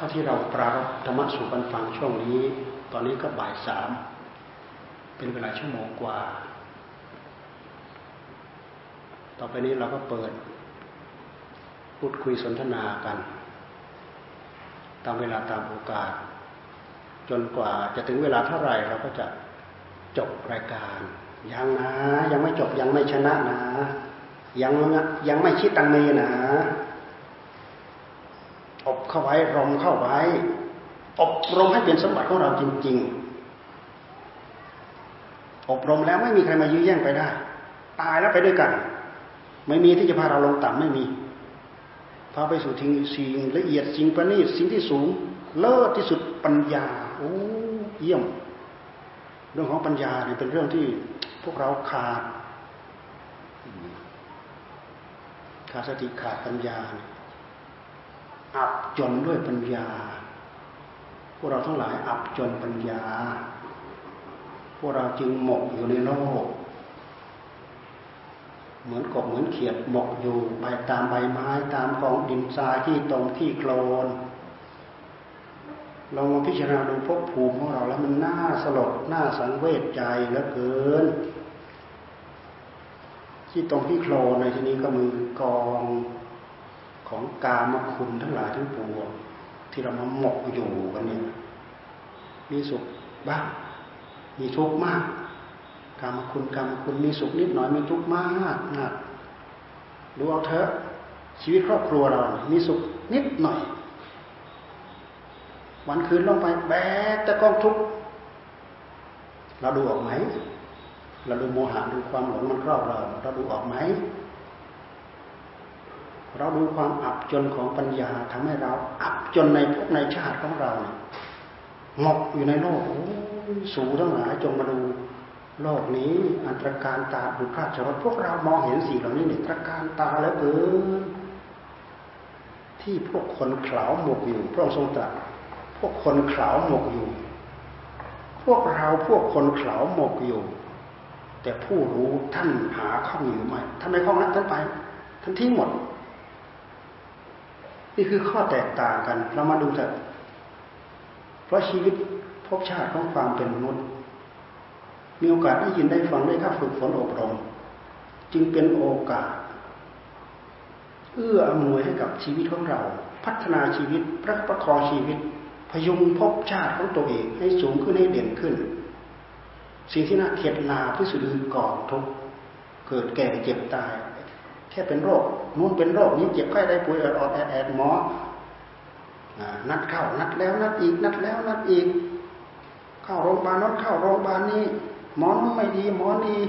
ท่าที่เราปรารบธรรมะสู่กันฟังช่วงนี้ ตอนนี้ก็บ่ายสาม เป็นเวลาชั่วโมงกว่า ต่อไปนี้เราก็เปิด พูดคุยสนทนากัน ตามเวลาตามโอกาส จนกว่าจะถึงเวลาเท่าไหร่เราก็จะจบรายการ ยังนะ ยังไม่จบยังไม่ชนะนะ ยังยังไม่ชิดตังเมนะ เข้าไว้รมเข้าไว้ อบรมให้เป็นสมบัติของเราจริง ๆ อบรมแล้วไม่มีใครมายื้อแย่งไปได้ ตายแล้วไปด้วยกัน ไม่มีที่จะพาเราลงต่ำไม่มี พาไปสู่ทิ้งสิ่งละเอียดสิ่งประณีตสิ่งที่สูง เลิศที่สุดปัญญาโอ้เยี่ยม เรื่องของปัญญาเนี่ยเป็นเรื่องที่พวกเราขาดขาดสติขาดปัญญาเนี่ย อับจนด้วยปัญญา พวกเราทั้งหลายอับจนปัญญา พวกเราจึงหมกอยู่ในโลก เหมือนกบเหมือนเขียดหมกอยู่ไปตามใบไม้ตามกองดินทรายที่ตรงที่โคลนเรามาพิจารณาดูภพภูมิของเราแล้วมันน่าสลดน่าสังเวชใจเหลือเกิน ที่ตรงที่โคลนในที่นี้ก็มือกอง ของกามคุณทั้งหลายทั้งปวงที่เรามาหมกอยู่กันเนี่ยมีสุขบ้าง มีทุกข์มาก กามคุณกามคุณมีสุขนิดหน่อยมีทุกข์มากมากดูเอาเถอะชีวิตครอบครัวเรา มีสุขนิดหน่อย วันคืนลงไปแบกแต่กองทุกข์เราดูออกไหมเราดูโมหะดูความหลงมันครอบเรา เราดูออกไหม เราดูความอับจนของปัญญาทำให้เราอับจนในภพในชาติของเราหมกอยู่ในโลกสูงทั้งหลายจงมาดูโลกนี้อันตรการตาบุคคาชรพวกเรามองเห็นสิ่งเหล่านี้เนี่ยตรการตาแล้วเกินที่พวกคนเข่าหมกอยู่พระองค์ทรงตรัสพวกคนเข่าหมกอยู่ พวกเราพวกคนเข่าหมกอยู่ แต่ผู้รู้ท่านหาข้องอยู่ไหมท่านไม่ข้องนั้นท่านไปท่านทิ้งหมด นี่คือข้อแตกต่างกัน เรามาดูเถอะเพราะชีวิตภพชาติของความเป็นมนุษย์ มีโอกาสได้ยินได้ฟังได้ข้าฝึกฝนอบรม จึงเป็นโอกาส เอื้ออำนวยให้กับชีวิตของเรา พัฒนาชีวิตประประคองชีวิต พยุงภพชาติของตัวเองให้สูงขึ้นให้เด่นขึ้น สิ่งที่น่าเข็ดลาที่สุดคือกองทุกเกิดแก่เจ็บตาย แค่เป็นโรค นู้นเป็นโรคนี้เจ็บไข้ได้ป่วยอดอดแอดแอดหมอนัดเข้านัดแล้วนัดอีก นัดแล้วนัดอีก เข้าโรงพยาบาลนั้นเข้าโรงพยาบาลนี้ หมอนู้นไม่ดี หมอนี้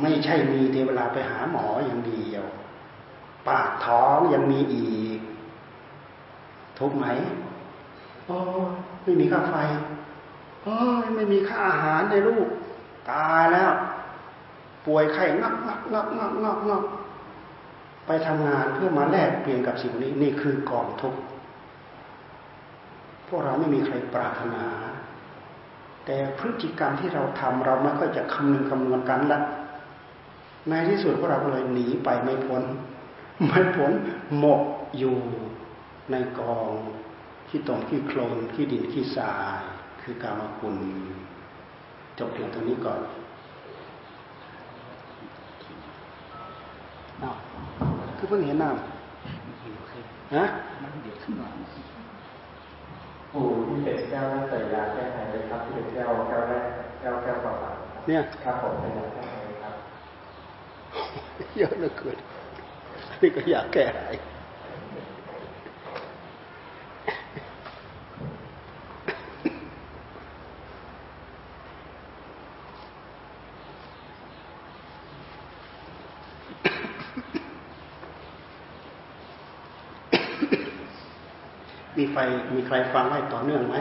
ไม่ใช่มีเทเวลาไปหาหมออย่างเดียว ปากท้องยังมีอีก ทุกไหมโอ้ไม่มีค่าไฟโอ้ไม่มีค่าอาหารในลูกตายแล้ว ป่วยไข้งักงักงักงักงักงัก ไปทำงานเพื่อมาแลกเปลี่ยนกับสิ่งนี้นี่คือกองทุกข์พวกเราไม่มีใครปรารถนา แต่พฤติกรรมที่เราทำเราไม่ค่อยจะคำนึงคำนวณกันละในที่สุดพวกเราก็เลยหนีไปไม่พ้นไม่พ้นหมกอยู่ในกองที่ตรงที่โคลนที่ดินที่ทรายคือกามคุณจบเพียงตรงนี้ก่อน คือเพิ่งเห็นน้ำฮะปู่ที่เป็นแก้วใส่ยาแก้ไขเลยครับที่เป็นแก้วแก้วแรกแก้วแก้วเปล่าเนี่ยครับผมเป็นยาแก้ไขครับเยอะเหลือเกินนี่ก็อยากแก้ไข ไฟมีใครฟังให้ต่อเนื่องไหม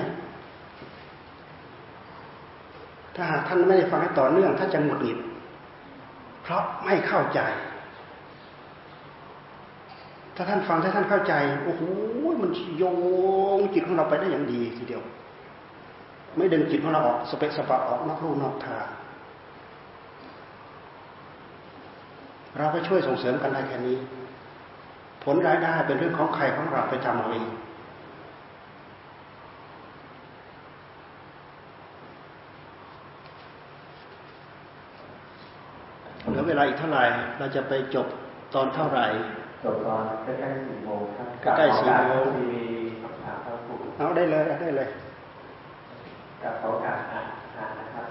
ถ้าหากท่านไม่ได้ฟังให้ต่อเนื่องท่านจะหงุดหงิด เพราะไม่เข้าใจ ถ้าท่านฟังถ้าท่านเข้าใจ โอ้โหมันโยงจิตของเราไปได้อย่างดีทีเดียว ไม่ดึงจิตของเราออกสเปะสปะออกนอกรูนอกทางเราก็ช่วยส่งเสริมกันได้แค่นี้ ผลรายได้เป็นเรื่องของใครของเราไปทำเอาเอง อเวลาอีกเท่าไหร่ เราจะไปจบตอนเท่าไหร่จบตอนใกล้ๆสี่โมงครับใกล้สี่โมงมีคำถามครับคุณเอาได้เลยได้เลยกับเขาอ่านอ่านนะครับ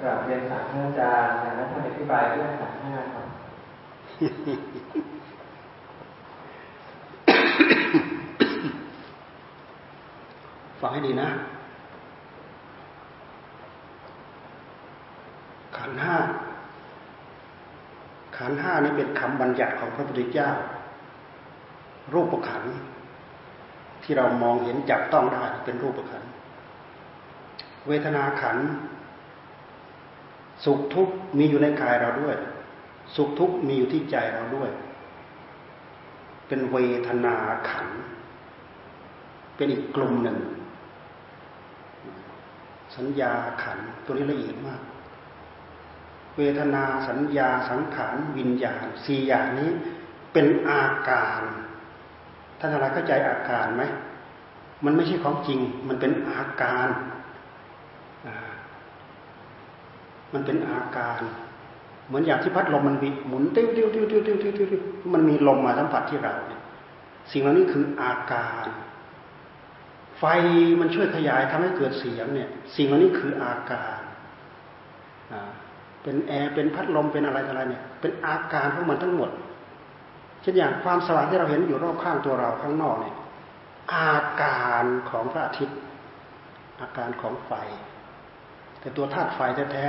กราบเรียนถามอาจารย์นะท่านอธิบายเรื่องขันห้าครับ ฟังให้ดีนะ ขันห้า ขันห้านี้เป็นคำบัญญัติของพระพุทธเจ้า รูปขันที่เรามองเห็นจับต้องได้เป็นรูปขัน เวทนาขัน สุขทุกข์มีอยู่ในกายเราด้วย สุขทุกข์มีอยู่ที่ใจเราด้วย เป็นเวทนาขัน เป็นอีกกลุ่มหนึ่ง สัญญาขันตัวนี้ละเอียดมาก เวทนาสัญญาสังขารวิญญาณสี่อย่างนี้เป็นอาการท่านอะไรเข้าใจอาการไหมมันไม่ใช่ของจริง มันเป็นอาการ มันเป็นอาการ เหมือนอย่างที่พัดลมมันหมุนติ้วติ้วติ้วติ้วติ้วติ้วติ้วมันมีลมมาสัมผัสที่เรา สิ่งเหล่านี้คืออาการ ไฟมันช่วยขยายทำให้เกิดเสียงเนี่ย สิ่งเหล่านี้คืออาการเป็นแอร์เป็นพัดลมเป็นอะไรอะไรเนี่ย เป็นอาการของมันทั้งหมดเช่นอย่างความสว่างที่เราเห็นอยู่รอบข้างตัวเราข้างนอกเนี่ย อาการของพระอาทิตย์ อาการของไฟ แต่ตัวธาตุไฟแท้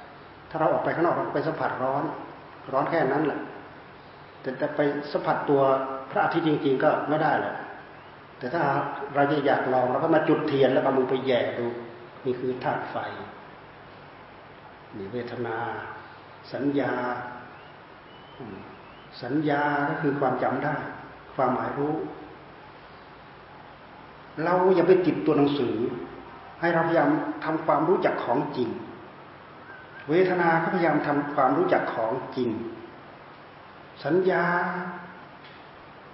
ๆถ้าเราออกไปข้างนอกเราไปสัมผัสร้อน ร้อนแค่นั้นแหละแต่จะไปสัมผัสตัวพระอาทิตย์จริง ๆ ก็ไม่ได้แหละ แต่ถ้าเราจะอยากลองเราก็มาจุดเทียนแล้วก็มือไปแย่ดู นี่คือธาตุไฟนี่เวทนา สัญญา สัญญาก็คือความจำได้ ความหมายรู้ เราอย่าไปติดตัวหนังสือ ให้เราพยายามทำความรู้จักของจริง เวทนาก็พยายามทำความรู้จักของจริง สัญญา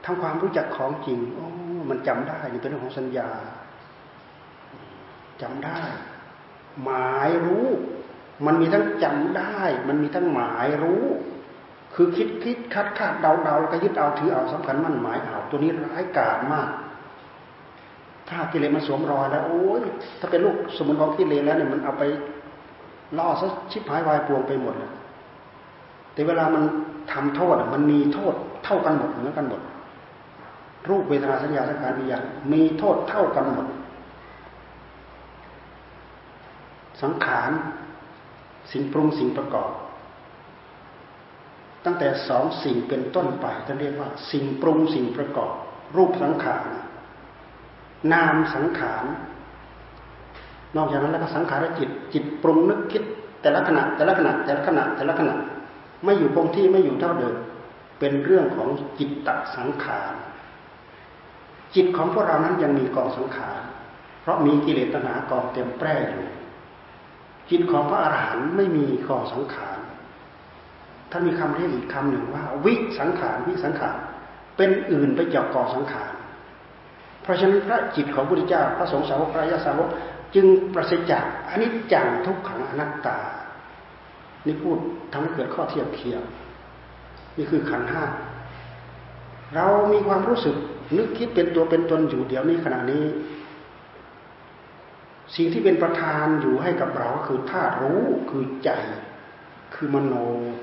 ทำความรู้จักของจริงโอ้ มันจำได้นี่เป็นเรื่องของสัญญาจำได้ หมายรู้ มันมีทั้งจำได้ มันมีทั้งหมายรู้ คือคิดคิดคัดคาดเดาเดาแล้วก็ยึดเอาถือเอาสำคัญมั่นหมายเอาตัวนี้ร้ายกาจมาก ถ้ากิเลสมันสวมรอยแล้วโอ้ยถ้าเป็นลูกสมุนของกิเลสแล้วเนี่ยมันเอาไปล่อซะชิบหายวายปวงไปหมดเลยแต่เวลามันทำโทษมันมีโทษเท่ากันหมดเหมือนกันหมด รูปเวทนาสัญญาสังขารวิญญาณมีโทษเท่ากันหมด สังขารสิ่งปรุงสิ่งประกอบ ตั้งแต่สองสิ่งเป็นต้นไปท่านเรียกว่า สิ่งปรุงสิ่งประกอบ รูปสังขารนามสังขารนอกจากนั้นแล้วก็สังขารจิต จิตปรุงนึกคิด แต่ละขณะแต่ละขณะแต่ละขณะแต่ละขณะไม่อยู่คงที่ไม่อยู่เท่าเดิมเป็นเรื่องของจิตตสังขาร จิตของพวกเรานั้นยังมีกองสังขารเพราะมีกิเลสตัณหากองเต็มแปร่อยู่จิตของพระอรหันต์ไม่มีกองสังขารท่านมีคำเรียกอีกคำหนึ่งว่า วิสังขารวิสังขารเป็นอื่นไปจากกองสังขารเพราะฉะนั้นพระจิตของพระพุทธเจ้าพระสงฆ์สาวกพระยาสาวกจึงประสิทธิ์จากอนิจจังทุกขังอนัตตา นี่พูดทำให้เกิดข้อเทียบเคียงนี่คือขันห้าเรามีความรู้สึก นึกคิดเป็นตัวเป็นตนอยู่เดี๋ยวนี้ขณะนี้ สิ่งที่เป็นประธานอยู่ให้กับเราคือธาตุรู้คือใจ คือมโน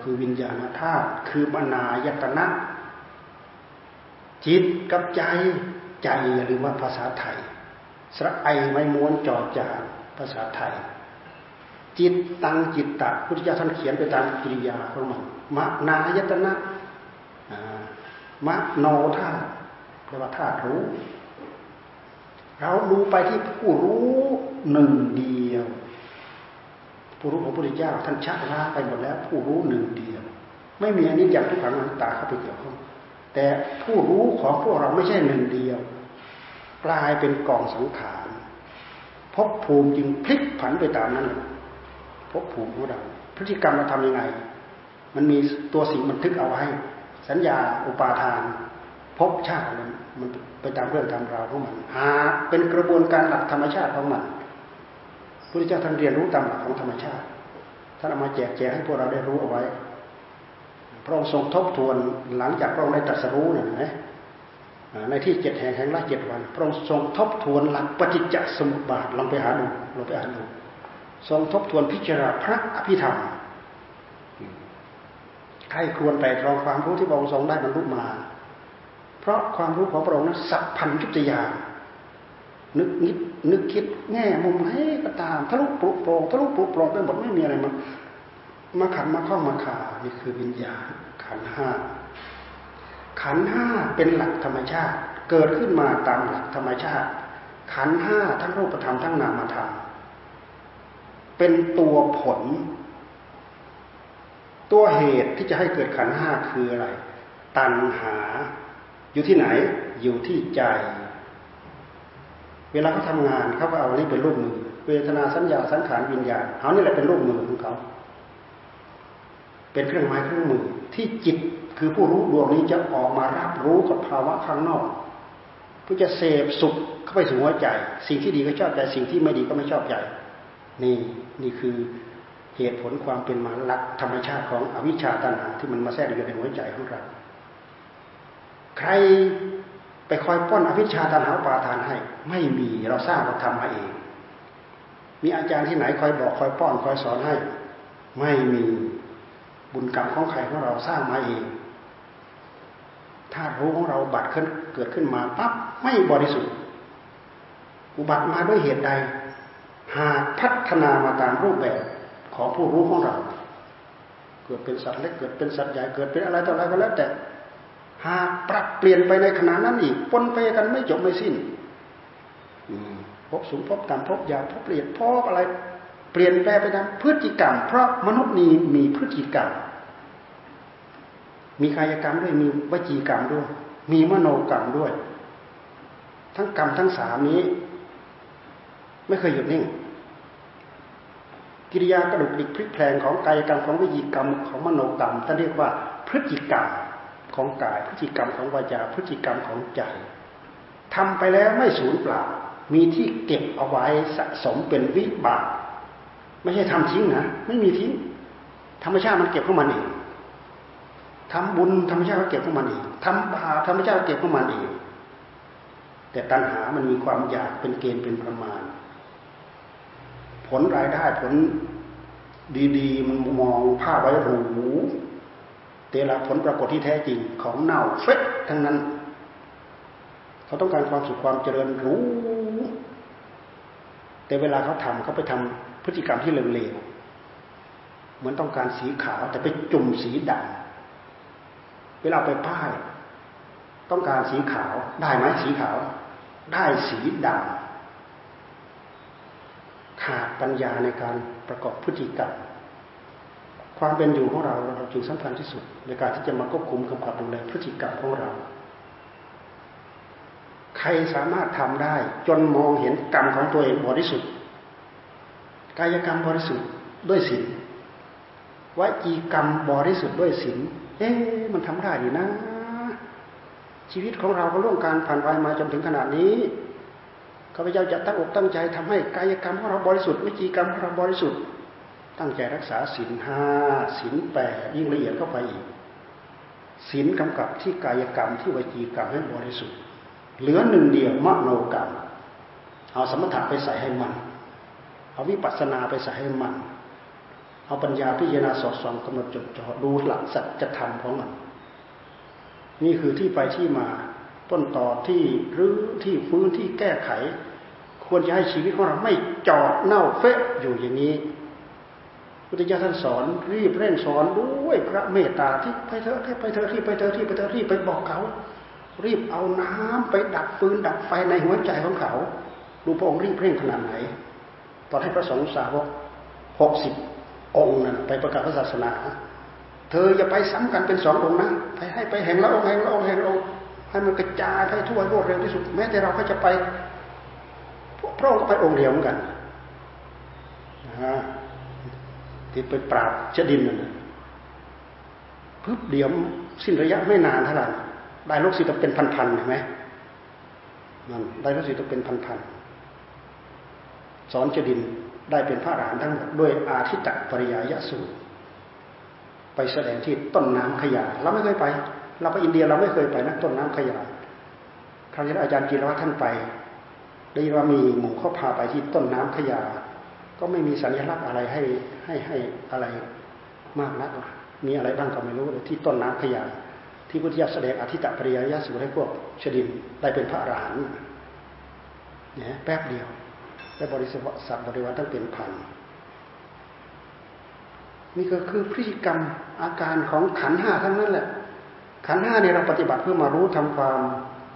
คือวิญญาณธาตุคือมนายตนะ จิตกับใจใจอย่าลืมว่าภาษาไทยสระไอไม่ม้วนจอจานภาษาไทย จิตตังจิตตะพุทธเจ้าท่านเขียนไปตามกิริยาของมันมะนายตนะมะโนธาตุ แปลว่าธาตุรู้ เราดูไปที่ผู้รู้หนึ่งเดียว ผู้รู้ของพระพุทธเจ้าท่านชักลาไปหมดแล้ว ผู้รู้หนึ่งเดียว ไม่มีอันนี้อย่างทุกขังอนัตตาเข้าไปเกี่ยวข้องแต่ผู้รู้ของพวกเราไม่ใช่หนึ่งเดียวกลายเป็นกองสังขารภพภูมิจึงพลิกผันไปตามนั้นภพภูมิของเราพฤติกรรมเราทำยังไง มันมีตัวสิ่งบันทึกเอาไว้ สัญญาอุปาทาน ภพชาตินั้นมันไปตามเรื่องตามราวของมันหาเป็นกระบวนการหลักธรรมชาติของมันพระเจ้าท่านเรียนรู้ตามหลักของธรรมชาติท่านเอามาแจกแจงให้พวกเราได้รู้เอาไว้ พระองค์ทรงทบทวนหลังจากพระองค์ได้ตรัสรู้เนี่ยนะในที่เจ็ดแห่งแห่งละเจ็ดวัน พระองค์ทรงทบทวนหลักปฏิจจสมุปบาทลองไปหาดูลองไปอ่านดูทรงทบทวนพิจารณาพระอภิธรรมใครควรไปรองความรู้ที่พระองค์ทรงได้บรรลุมา เพราะความรู้ของพระองค์นั้นสัพพัญญุตยานึกนิดนึกคิดแง่มุมไหนก็ตามทะลุปลุกโปรงทะลุปลุกโปรงไปหมดไม่มีอะไรมันมาขันมาข้องมาขานี่คือวิญญาณขันห้าขันห้าเป็นหลักธรรมชาติ เกิดขึ้นมาตามหลักธรรมชาติ ขันห้าทั้งรูปธรรมทั้งนามธรรมเป็นตัวผล ตัวเหตุที่จะให้เกิดขันห้าคืออะไร ตัณหา อยู่ที่ไหน อยู่ที่ใจ เวลาเขาทางานเขาก็เอาอันนี้เป็นรูปมือ เวทนาสัญญาสังขารวิญญาณเอานี่แหละเป็นรูปมือของเขา เป็นเครื่องไม้เครื่องมือ ที่จิตคือผู้รู้ดวงนี้จะออกมารับรู้กับภาวะข้างนอกเพื่อจะเสพสุขเข้าไปสู่หัวใจ สิ่งที่ดีก็ชอบใจสิ่งที่ไม่ดีก็ไม่ชอบใจ นี่นี่คือเหตุผลความเป็นมาลักธรรมชาติของอวิชชาตัณหาที่มันมาแทรกอยู่ในหัวใจของเรา ใครไปคอยป้อนอภิชาตันหาปาทานให้ ไม่มีเราสร้างเราทำมาเอง มีอาจารย์ที่ไหนคอยบอกคอยป้อนคอยสอนให้ ไม่มีบุญกรรมของใครของเราสร้างมาเอง ถ้ารู้ของเราบัตรขึ้นเกิดขึ้นมาปั๊บไม่บริสุทธิ์ อุบัติมาด้วยเหตุใด หากพัฒนามาตามรูปแบบของผู้รู้ของเรา เกิดเป็นสัตว์เล็กเกิดเป็นสัตว์ใหญ่เกิดเป็นอะไรต่ออะไรก็แล้วแต่ หากปรับเปลี่ยนไปในขณะนั้นอีกปนไปกันไม่จบไม่สิ้นพบสูงพบต่ำพบยาวพบเปลี่ยนพบอะไร เปลี่ยนแปลไปตามพฤติกรรม เพราะมนุษย์นี้มีพฤติกรรม มีกายกรรมด้วยมีวจีกรรมด้วย มีมโนกรรมด้วย ทั้งกรรมทั้งสามนี้ ไม่เคยหยุดนิ่งกิริยากระดุกดิกพลิกแพลงของกายกรรมของวิจีกรรมของมโนกรรมท่านเรียกว่าพฤติกรรม ของกายพฤติกรรมของวาจาพฤติกรรมของใจทำไปแล้วไม่สูญเปล่า มีที่เก็บเอาไว้สะสมเป็นวิบาก ไม่ใช่ทำทิ้งนะไม่มีทิ้ง ธรรมชาติมันเก็บของมันเองทำบุญธรรมชาติก็เก็บของมันเองทำบาปธรรมชาติก็เก็บของมันเองแต่ตัณหามันมีความอยากเป็นเกณฑ์เป็นประมาณ ผลรายได้ผลดี ๆ มันมองภาพไว้หรู แต่ละผลปรากฏที่แท้จริงของเน่าเฟะทั้งนั้น เขาต้องการความสุขความเจริญรู้ แต่เวลาเขาทำเขาไปทำพฤติกรรมที่เลวๆเหมือนต้องการสีขาวแต่ไปจุ่มสีดำเวลาไปป้าย ต้องการสีขาวได้ไหมสีขาว ได้สีดำขาดปัญญาในการประกอบพฤติกรรม ความเป็นอยู่ของเราเราจึงสำคัญที่สุด ในการที่จะมาควบคุมกำกับดูแลพฤติกรรมของเรา ใครสามารถทำได้ จนมองเห็นกรรมของตัวเองบริสุทธิ์กายกรรมบริสุทธิ์ด้วยศีลวจีกรรมบริสุทธิ์ด้วยศีลเอ๊ะมันทำได้อยู่นะ ชีวิตของเราก็ล่วงการผ่านไปมาจนถึงขนาดนี้ข้าพเจ้าจะตั้งอกตั้งใจทำให้กายกรรมของเราบริสุทธิ์วิจีกรรมของเราบริสุทธิ์ ตั้งใจรักษาศีลห้าศีลแปดยิ่งละเอียดเข้าไปอีกศีลกำกับที่กายกรรมที่วจีกรรมให้บริสุทธิ์ เหลือหนึ่งเดียวมโนกรรม เอาสมถะไปใส่ให้มัน เอาวิปัสสนาไปใส่ให้มัน เอาปัญญาพิจารณาสอดส่องกำหนดจดจ่อดูหลักสัจธรรมของมัน นี่คือที่ไปที่มาต้นต่อที่รื้อที่ฟื้นที่แก้ไข ควรจะให้ชีวิตของเราไม่จอดเน่าเฟะอยู่อย่างนี้ พุทธเจ้าท่านสอนรีบเร่งสอนด้วยพระเมตตาที่ไปเถอะที่ไปเถอะที่ไปเถอะที่ไปเถอะที่ไปบอกเขา รีบเอาน้ำไปดับฟืนดับไฟในหัวใจของเขาดูพระองค์รีบเร่งขนาดไหน ตอนให้พระสงฆ์สาวกหกสิบองค์นั่นไปประกาศศาสนา เธออย่าไปซ้ำกันเป็นสององค์นะไปให้ไปแห่งละองค์แห่งละองค์แห่งละองค์ให้มันกระจายให้ทั่วรวดเร็วที่สุด แม้แต่เราก็จะไปพระองค์ก็ไปองค์เดียวเหมือนกันนะ ที่ไปปราบเจดินนั่นปึ๊บเดี๋ยวสิ้นระยะไม่นานเท่าไหร่ได้ลูกศิษย์เป็นพันๆเห็นไหมมันได้ลูกศิษย์เป็นพันๆสอนเจดินได้เป็นพระอรหันต์ทั้งหมดด้วยอาทิตตปริยายสูตรไปแสดงที่ต้นน้ำขยาเราไม่เคยไป เราไปอินเดียเราไม่เคยไปนะต้นน้ำขยาครั้งนี้อาจารย์จีรวัฒน์ท่านไปได้ยินว่ามีหมู่เขาพาไปที่ต้นน้ำขยา ก็ไม่มีสัญลักษณ์อะไรให้ให้ให้อะไรมากนัก มีอะไรบ้างก็ไม่รู้ที่ต้นน้ำขยาที่พุทธิยถาแสดงอธิตปริยายสูตรให้พวกชดินได้เป็นพระอรหันต์เนี่ยแป๊บเดียวได้บริษัทบริวารตั้งเป็นพันนี่ก็คือพฤติกรรมอาการของขันห้าทั้งนั้นแหละ ขันห้าเนี่ยเราปฏิบัติเพื่อมารู้ทำความ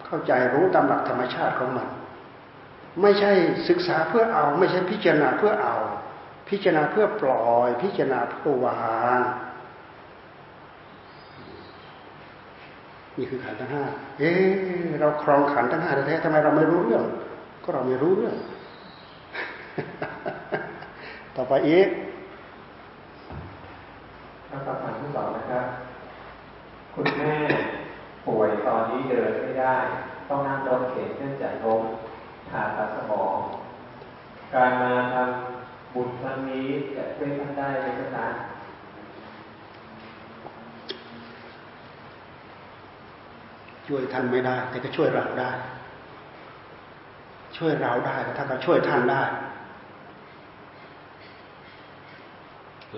เข้าใจรู้ตามหลักธรรมชาติของมัน ไม่ใช่ศึกษาเพื่อเอา ไม่ใช่พิจารณาเพื่อเอา พิจารณาเพื่อปล่อย พิจารณาเพื่อวางนี่คือขันทั้งห้าเอ๊เราครองขันทั้งห้าแท้ๆทำไมเราไม่รู้เรื่อง ก็เราไม่รู้เรื่อง ต่อไปอีกคำถามที่สองนะครับ คุณแม่ป่วยตอนนี้เดินไม่ได้ ต้องนั่งรถเข็นเนื่องจากล้ม ผ่าตัดสมอง การมาทำบุญครั้งนี้จะช่วยท่านได้ไหมครับช่วยท่านไม่ได้ แต่ก็ช่วยเราได้ ช่วยเราได้ถ้าก็ช่วยท่านได้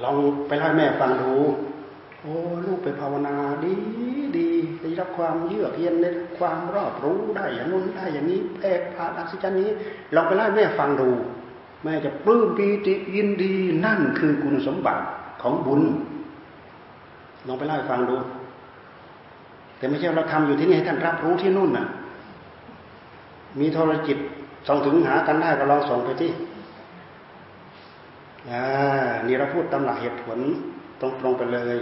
ลองไปเล่าแม่ฟังดู โอ้ ลูกไปภาวนาดีดี ได้รับความเยือกเย็นได้ความรอบรู้ได้อย่างนู้นได้อย่างนี้แปลกผ่านอัศจรรย์นี้ลองไปเล่าแม่ฟังดู แม่จะปลื้มปีติยินดีนั่นคือคุณสมบัติของบุญลองไปเล่าให้ฟังดู แต่ไม่ใช่เราทำอยู่ที่นี่ให้ท่านรับรู้ที่นู่นน่ะ มีโทรจิตส่องถึงหากันได้ก็ลองส่งไปที่อ่านี่เราพูดตามหลักเหตุผลตรงๆไปเลย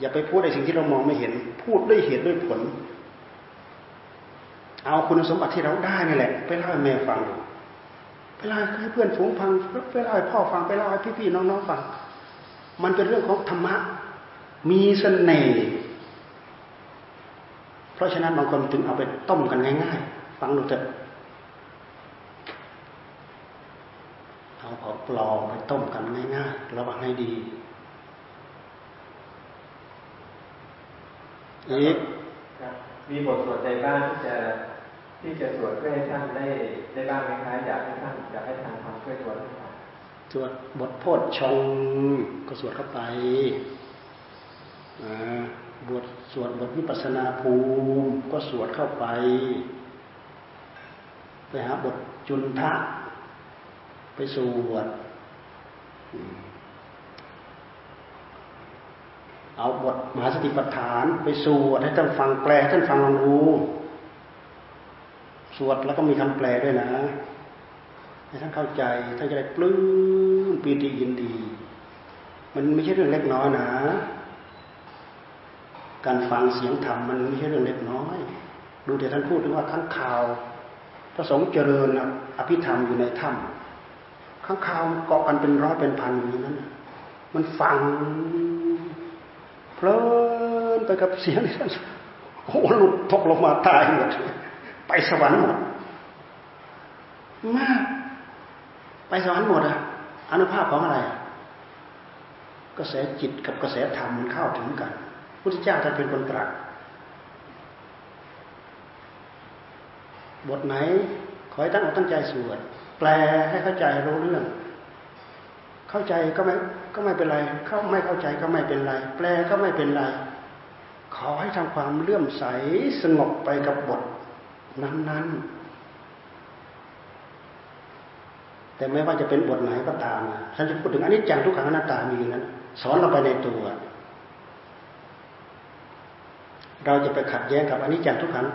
อย่าไปพูดในสิ่งที่เรามองไม่เห็น พูดด้วยเหตุด้วยผล เอาคุณสมบัติที่เราได้นี่แหละ ไปเล่าให้แม่ฟังดูไปเล่าให้เพื่อนฝูงฟังไปเล่าให้พ่อฟังไปเล่าให้พี่ๆน้องๆฟัง มันเป็นเรื่องของธรรมะ มีเสน่ห์เพราะฉะนั้นบางคนถึงเอาไปต้มกันง่าย ๆ ฟังดูเถอะเอาของปลอมไปต้มกันง่ายๆระวังให้ดี อีกมีบทสวดใจบ้างที่จะที่จะสวดเพื่อให้ท่านได้ได้บ้างไหมคะอยากให้ท่านอยากให้ท่านทำช่วยสวดสวดบทโพชชงก็สวดเข้าไปอ่าบทสวดบทวิปัสนาภูมิ ก็สวดเข้าไป ไปหาบทจุนทะไปสวด เอาบทมหาสติปัฏฐาน ไปสวดให้ท่านฟังแปลท่านฟังลองดูสวดแล้วก็มีคำแปลด้วยนะให้ท่านเข้าใจท่านจะได้ปลื้มปีติยินดี มันไม่ใช่เรื่องเล็กน้อยนะ การฟังเสียงธรรมมันไม่ใช่เรื่องเล็กน้อย ดูแต่ท่านพูดถึงว่าข้างข่าวพระสงฆ์เจริญอภิธรรมอยู่ในถ้ำข้างข่าวเกาะกันเป็นร้อยเป็นพันอย่างนั้นมันฟัง เพลินไปกับเสียงท่านโอ้หลุดตกลงมาตายหมดไปสวรรค์หมดมากไปสวรรค์หมดอะอนุภาพของอะไรกระแสจิตกับกระแสธรรมมันเข้าถึงกันพุทธเจ้าท่านเป็นคนตรัสบทไหน ขอให้ตั้งอกตั้งใจสวดแปลให้เข้าใจรู้เรื่อง เข้าใจก็ไม่ ก็ไม่เป็นไร เขาไม่เข้าใจก็ไม่เป็นไร แปลก็ไม่เป็นไร ขอให้ทำความเลื่อมใสสงบไปกับบทนั้น ๆ แต่ไม่ว่าจะเป็นบทไหนก็ตามฉันจะพูดถึงอันนี้จังทุกขังอนัตตามีอย่างนั้น สอนเราไปในตัว เราจะไปขัดแย้งกับอนิจจังทุกขัง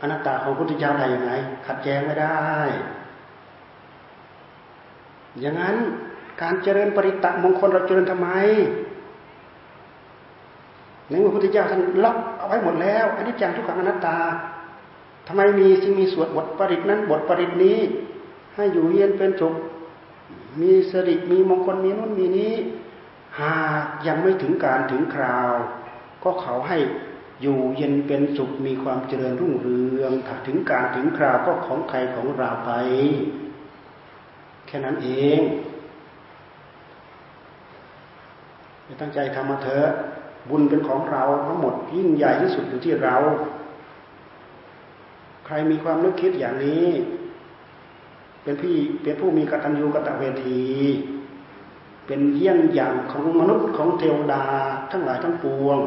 อนัตตาของพุทธเจ้าได้ยังไง ขัดแย้งไม่ได้ อย่างนั้น การเจริญปริตะมงคลเราเจริญทำไมในเมื่อพุทธเจ้าท่านล็อกเอาไว้หมดแล้วอนิจจังทุกขังอนัตตาทำไมมีจึงมีสวดบทปริตนั้นบทปริตนี้ ให้อยู่เย็นเป็นสุขมีสริมีมงคลมีนู้นมีนี้ หากยังไม่ถึงการถึงคราว ก็เขาให้อยู่เย็นเป็นสุขมีความเจริญรุ่งเรืองถ้าถึงการถึงคราวก็ของใครของเราไป แค่นั้นเองไป ตั้งใจทำมาเถอะบุญเป็นของเราทั้งหมดยิ่งใหญ่ที่สุดอยู่ที่เรา ใครมีความนึกคิดอย่างนี้ เป็นพี่เป็นผู้มีกตัญญูกตเวที เป็นเยี่ยงอย่างของมนุษย์ของเทวดาทั้งหลายทั้งปวง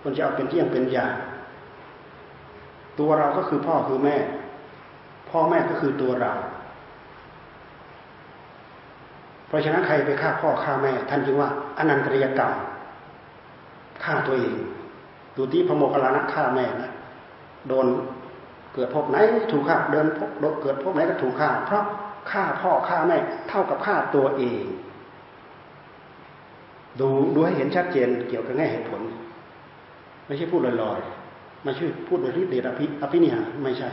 ควรจะเอาเป็นเยี่ยงเป็นอย่างตัวเราก็คือพ่อคือแม่ พ่อแม่ก็คือตัวเรา เพราะฉะนั้นใครไปฆ่าพ่อฆ่าแม่ ท่านจึงว่าอนันตริยกรรมฆ่าตัวเองดูที่พระโมคคัลลานะฆ่าแม่นะโดนเกิดพบไหนถูกฆ่าเดินพบเกิดพบไหนก็ถูกฆ่า เพราะฆ่าพ่อฆ่าแม่เท่ากับฆ่าตัวเอง ดูดูให้เห็นชัดเจนเกี่ยวกับแง่เหตุผล ไม่ใช่พูดลอยๆไม่ใช่พูดโดยฤทธิ์เดชอภิอภินิหารไม่ใช่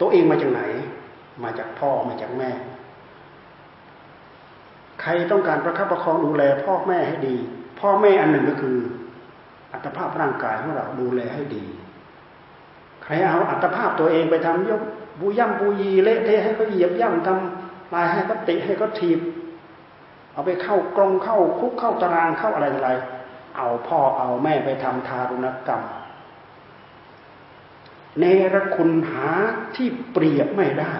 ตัวเองมาจากไหน มาจากพ่อมาจากแม่ ใครต้องการประคับประคองดูแลพ่อแม่ให้ดี พ่อแม่อันหนึ่งก็คือ อัตภาพร่างกายของเราดูแลให้ดี ใครเอาอัตภาพตัวเองไปทำยกบูย่ำบูยีเละเทะให้เขาเหยียบย่ำทำลายให้เขาติให้เขาทีบ เอาไปเข้ากรงเข้าคุกเข้าตารางเข้าอะไรอะไร เอาพ่อเอาแม่ไปทำทารุณกรรมเนรคุณหาที่เปรียบไม่ได้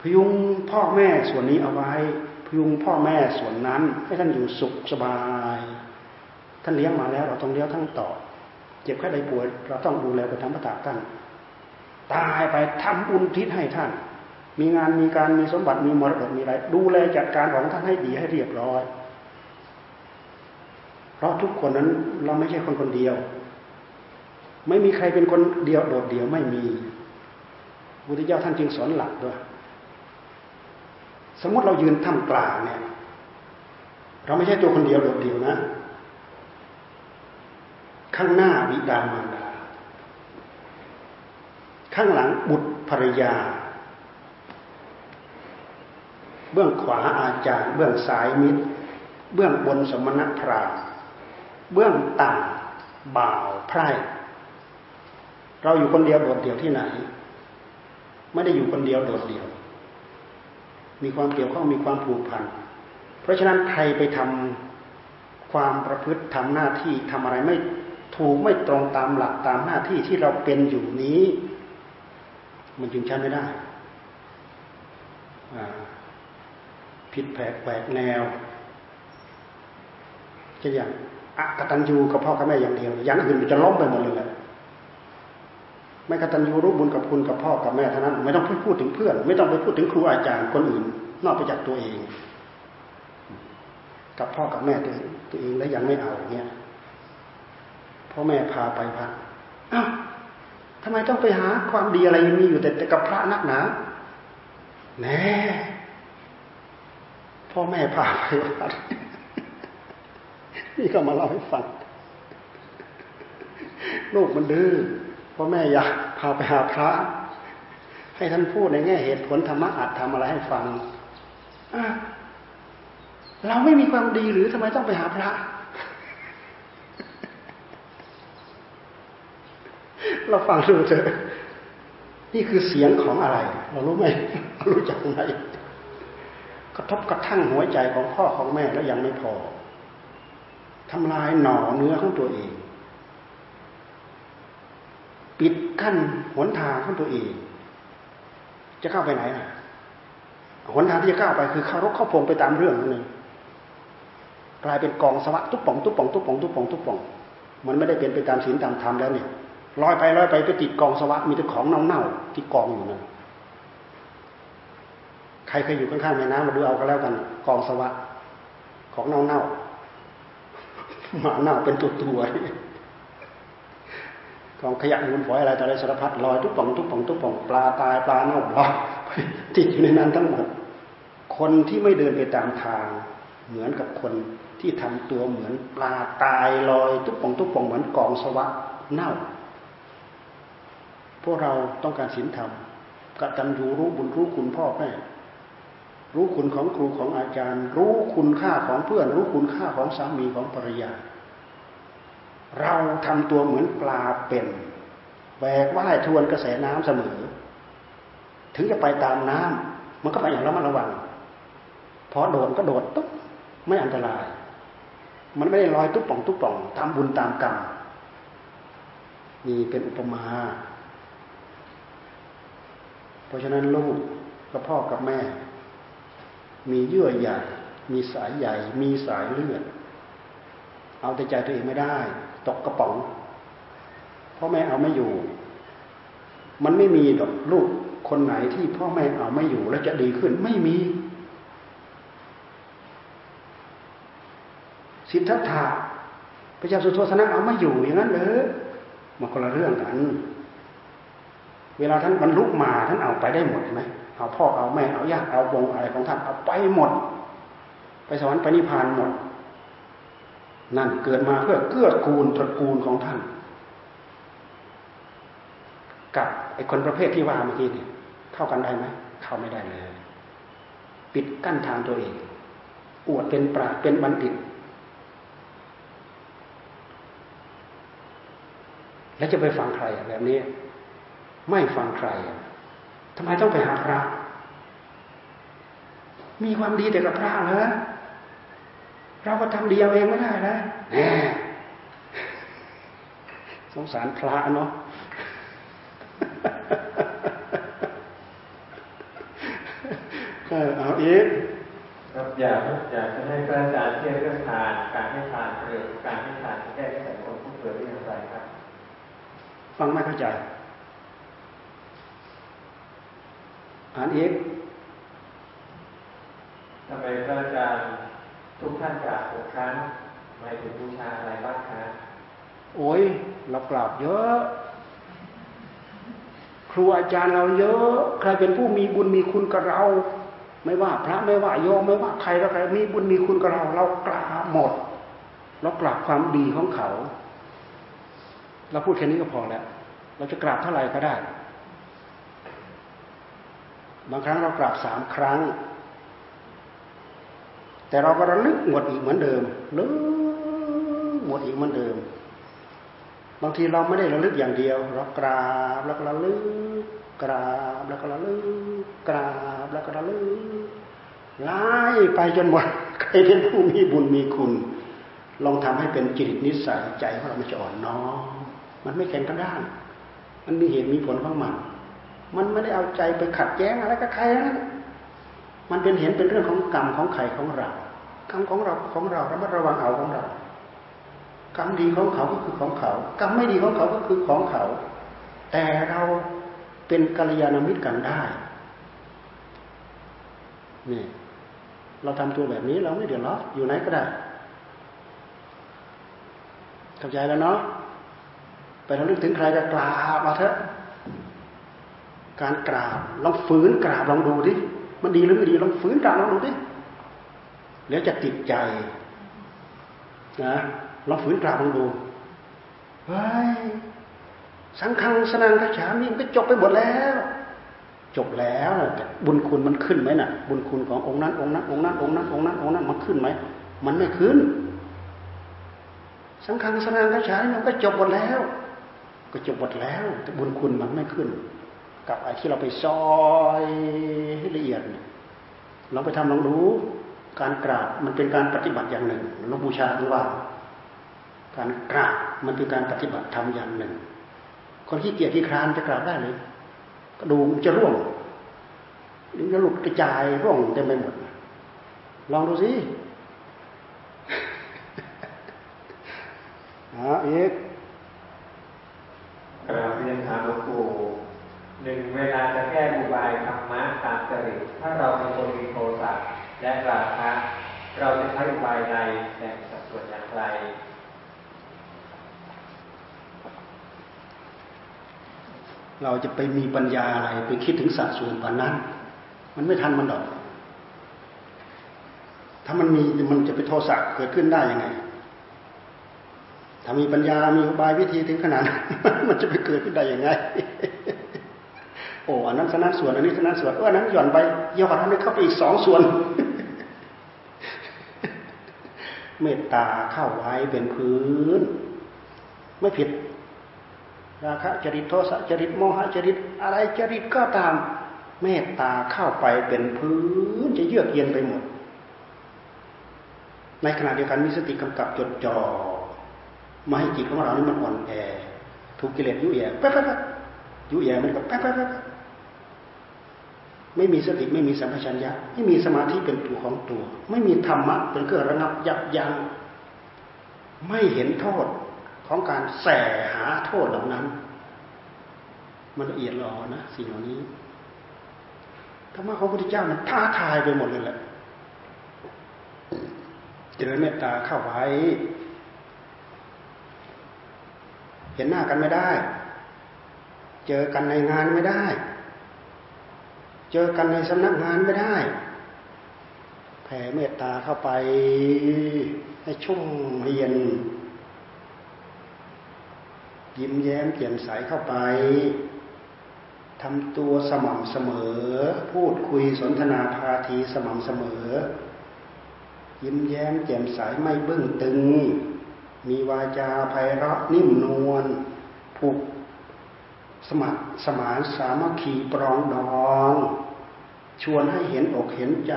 พยุงพ่อแม่ส่วนนี้เอาไว้ พยุงพ่อแม่ส่วนนั้น ให้ท่านอยู่สุขสบาย ท่านเลี้ยงมาแล้ว เราต้องเลี้ยงทั้งต่อ เจ็บแค่ใดป่วยเราต้องดูแลไปทำประตาท่านตายไปทำบุญทิศให้ท่าน มีงานมีการมีสมบัติมีมรดกมีอะไร ดูแลจัดการของท่านให้ดีให้เรียบร้อย เพราะทุกคนนั้นเราไม่ใช่คนคนเดียว ไม่มีใครเป็นคนเดียวโดดเดี่ยวไม่มีพุทธเจ้าท่านจึงสอนหลักด้วย สมมติเรายืนท่ามกลางเนี่ย เราไม่ใช่ตัวคนเดียวโดดเดี่ยวนะ ข้างหน้าบิดามารดา ข้างหลังบุตรภรรยา เบื้องขวาอาจารย์ เบื้องซ้ายมิตร เบื้องบนสมณพราหมณ์เบื้องต่ำบ่าวไพร่ เราอยู่คนเดียวโดดเดี่ยวที่ไหน ไม่ได้อยู่คนเดียวโดดเดี่ยว มีความเกี่ยวข้องมีความผูกพัน เพราะฉะนั้นใครไปทำความประพฤติทำหน้าที่ทำอะไรไม่ถูกไม่ตรงตามหลักตามหน้าที่ที่เราเป็นอยู่นี้ มันจึงใช้ไม่ได้ผิดแผกแปลกแนวจะอย่างอกตัญญูกับพ่อกับแม่อย่างเดียวอย่างอื่นมันจะล้มไปหมดเลยแหละ ไม่กตัญญูรู้บุญกับคุณกับพ่อกับแม่เท่านั้น ไม่ต้องพูดถึงเพื่อน ไม่ต้องไปพูดถึงครูอาจารย์คนอื่น นอกไปจากตัวเอง กับพ่อกับแม่ตัวตัวเองแล้วยังไม่เอาเนี่ยพ่อแม่พาไปพักอ้าวทำไมต้องไปหาความดีอะไรมีอยู่แต่กับพระนักหนาแน่พ่อแม่พาไปวัดนี่ก็มาเล่าให้ฟังลูกมันดื้อ พ่อแม่อยากพาไปหาพระ ให้ท่านพูดในแง่เหตุผลธรรมะอัดทำอะไรให้ฟังเราไม่มีความดีหรือทำไมต้องไปหาพระ เราฟังดูเถอะนี่คือเสียงของอะไร เรารู้ไหมรู้จักไหมกระทบกระทั่งหัวใจของพ่อของแม่แล้วยังไม่พอทำลายหน่อเนื้อของตัวเอง ปิดกั้นหนทางของตัวเอง จะเข้าไปไหนล่ะหนทางที่จะก้าวไปคือเข้ารกเข้าพงไปตามเรื่องนั่นเองกลายเป็นกองสวะทุบป่องทุบป่องทุบป่องทุบป่องทุบป่อง มันไม่ได้เป็นไปตามศีลตามธรรมแล้วเนี่ยลอยไปลอยไปไปติดกองสวะมีแต่ของเน่าๆที่กองอยู่นั่นใครเคยอยู่ข้างๆแม่น้ำมาดูเอาก็แล้วกัน กองสวะ ของเน่าๆหมาเน่าเป็นตัวตัว กองขยะมูลฝอยอะไรต่ออะไรสารพัดลอยทุกป่องทุกป่องทุกป่องปลาตายปลาเน่าลอยติดอยู่ในนั้นทั้งหมด คนที่ไม่เดินไปตามทาง เหมือนกับคนที่ทำตัวเหมือนปลาตายลอย ทุกป่องทุกป่องเหมือนกองสวะเน่า พวกเราต้องการศีลธรรมกตัญญูรู้บุญรู้คุณพ่อแม่รู้คุณของครูของอาจารย์ รู้คุณค่าของเพื่อน รู้คุณค่าของสามีของภรรยา เราทำตัวเหมือนปลาเป็นแบกว่ายทวนกระแสน้ำเสมอ ถึงจะไปตามน้ำมันก็ไปอย่างระมัดระวังพอโดดก็โดดตุ๊บไม่อันตราย มันไม่ได้ลอยตุ๊บป่องตุ๊บป่องตามบุญตามกรรมมีเป็นอุปมา เพราะฉะนั้นลูกกับพ่อกับแม่ มีเยื่อใหญ่ มีสายใหญ่ มีสายเลือด เอาแต่ใจตัวเองไม่ได้ ตกกระป๋องพ่อแม่เอาไม่อยู่ มันไม่มีดอกลูกคนไหนที่พ่อแม่เอาไม่อยู่แล้วจะดีขึ้นไม่มีสิทธัตถะพระเจ้าสุโธธนะเอาไม่อยู่อย่างนั้นเลยมันคนละเรื่องกัน เวลาท่านบรรลุมาท่านเอาไปได้หมดไหมเอาพ่อเอาแม่เอาญาติเอาวงอะไรของท่านเอาไปหมด ไปสวรรค์ไปนิพพานหมด นั่นเกิดมาเพื่อเกื้อกูลตระกูลของท่าน กับไอ้คนประเภทที่ว่าเมื่อกี้เนี่ยเข้ากันได้ไหมเข้าไม่ได้เลย ปิดกั้นทางตัวเอง อวดเป็นปราเป็นบัณฑิต แล้วจะไปฟังใครแบบนี้ ไม่ฟังใครทำไมต้องไปหาพระมีความดีแต่กับพระเหรอ เราก็ทำดีเอาเองไม่ได้นะแหมสงสารพระเนาะเออเอาอีกครับอยากอยากจะให้พระอาจารย์เทียบเรื่องทาน การให้ทานเรื่องการให้ทานแก้ไขคนผู้เกิดเรื่องอะไรครับ ฟังไม่เข้าใจ อ่านอีกทำไมพระอาจารย์ ทุกท่านกราบหกครั้งหมายถึงบูชาอะไรบ้างคะโอ้ยเรากราบเยอะ ครูอาจารย์เราเยอะ ใครเป็นผู้มีบุญมีคุณกับเรา ไม่ว่า พระไม่ว่าโยมไม่ว่าใครแล้วใครมีบุญมีคุณกับเรา เรากราบหมด เรากราบความดีของเขา เราพูดแค่นี้ก็พอแล้ว เราจะกราบเท่าไหร่ก็ได้ บางครั้งเรากราบสามครั้ง แต่เราก็ระลึกหมดอีกเหมือนเดิมลึกหมดอีกเหมือนเดิม บางทีเราไม่ได้ระลึกอย่างเดียว เรากราบแล้วก็ระลึกกราบแล้วก็ระลึกกราบแล้วก็ระลึกไล่ไปจนหมดใครเป็นผู้มีบุญมีคุณ ลองทำให้เป็นจิตนิสัยใจของเราไม่จะอ่อนน้อมมันไม่แข็งกระด้างมันมีเหตุมีผลของมัน มันไม่ได้เอาใจไปขัดแย้งอะไรกับใครนะ มันเป็นเห็นเป็นเรื่องของกรรมของใครของเรากรรมของเราของเราระมัดระวังเอาของเรากรรมดีของเขาก็คือของเขา กรรมไม่ดีของเขาก็คือของเขา แต่เราเป็นกัลยาณมิตรกันได้นี่เราทำตัวแบบนี้เราไม่เดือดร้อนอยู่ไหนก็ได้เข้าใจแล้วเนาะไประลึกถึงใครก็กราบมาเถอะการกราบลองฝืนกราบลองดูดิ มันดีหรือไม่ดีลองฝืนกาบลองดูดิแล้วจะติดใจนะลองฝืนกาบลองดูเฮ้ยสังฆังสนังกระฉามีมันก็จบไปหมดแล้ว จบแล้วแต่บุญคุณมันขึ้นไหมน่ะ บุญคุณขององค์นั้นองค์นั้นองค์นั้นองค์นั้นองค์นั้นองค์นั้นมันขึ้นไหมมันไม่ขึ้น สังฆังสนังกระฉามันก็จบหมดแล้ว ก็จบหมดแล้ว แต่บุญคุณมันไม่ขึ้น กับไอ้ที่เราไปซอย ให้ละเอียดลองไปทำลองรู้การกราบมันเป็นการปฏิบัติอย่างหนึ่งหลวงบูชาท่านว่า การกราบมันเป็นการปฏิบัติทำอย่างหนึ่ง คนที่เกียจที่ครานจะกราบได้เลยกระดูกจะร่วงลิ้นจะหลุดกระจายร่วงเต็มไปหมด ลองดูสิอ่าอีกกราบเรียนถามหลวงปู่ หนึ่งเวลาจะแก้บุบายธรรมะตามจริตถ้าเราเป็นคนมีโทสะและราคะเราจะใช้อุบายใดแบ่งสัดส่วนอย่างไรเราจะไปมีปัญญาอะไรไปคิดถึงสัดส่วนปานนั้น มันไม่ทันมันดอก ถ้ามันมีมันจะไปโทสะเกิดขึ้นได้ยังไง ถ้ามีปัญญามีอุบายวิธีถึงขนาดมันจะไปเกิดขึ้นได้ยังไง อ้อันนั้นสนัดส่วนอันนี้สนัดส่วนเอออันนั้นหย่อนไปย่ออันนี้เข้าไปอีกสองส่วน เมตตาเข้าไว้เป็นพื้น ไม่ผิด ราคะจริตโทสะจริตโมหะจริตอะไรจริตก็ตาม เมตตาเข้าไปเป็นพื้นจะเยือกเย็นไปหมด ในขณะเดียวกันมีสติกำกับจดจ่อมาให้จิตของเรานี่มันอ่อนแอถูกกิเลสยุ่ยแย่แป๊บแป๊บยุ่ยแย่มันก็แป๊บแป๊บแป๊บ ไม่มีสติไม่มีสัมปชัญญะไม่มีสมาธิเป็นตัวของตัว ไม่มีธรรมะเป็นเครื่องระงับยับยั้งไม่เห็นโทษของการแสหาโทษเหล่านั้น มันละเอียดลอนะสิ่งเหล่านี้ธรรมะของพระพุทธเจ้ามันท้าทายไปหมดเลยแหละเจริญเมตตาเข้าไว้ เห็นหน้ากันไม่ได้ เจอกันในงานไม่ได้ เจอกันในสำนักงานไม่ได้ แผ่เมตตาเข้าไป ให้ชุ่มเย็น ยิ้มแย้มเปี่ยมใสเข้าไปทำตัวสม่ำเสมอ พูดคุยสนทนาพาทีสม่ำเสมอ ยิ้มแย้มแจ่มใสไม่บึ้งตึง มีวาจาไพเราะนิ่มนวลผูก สมัครสมานสามัคคีปรองดอง ชวนให้เห็นอกเห็นใจ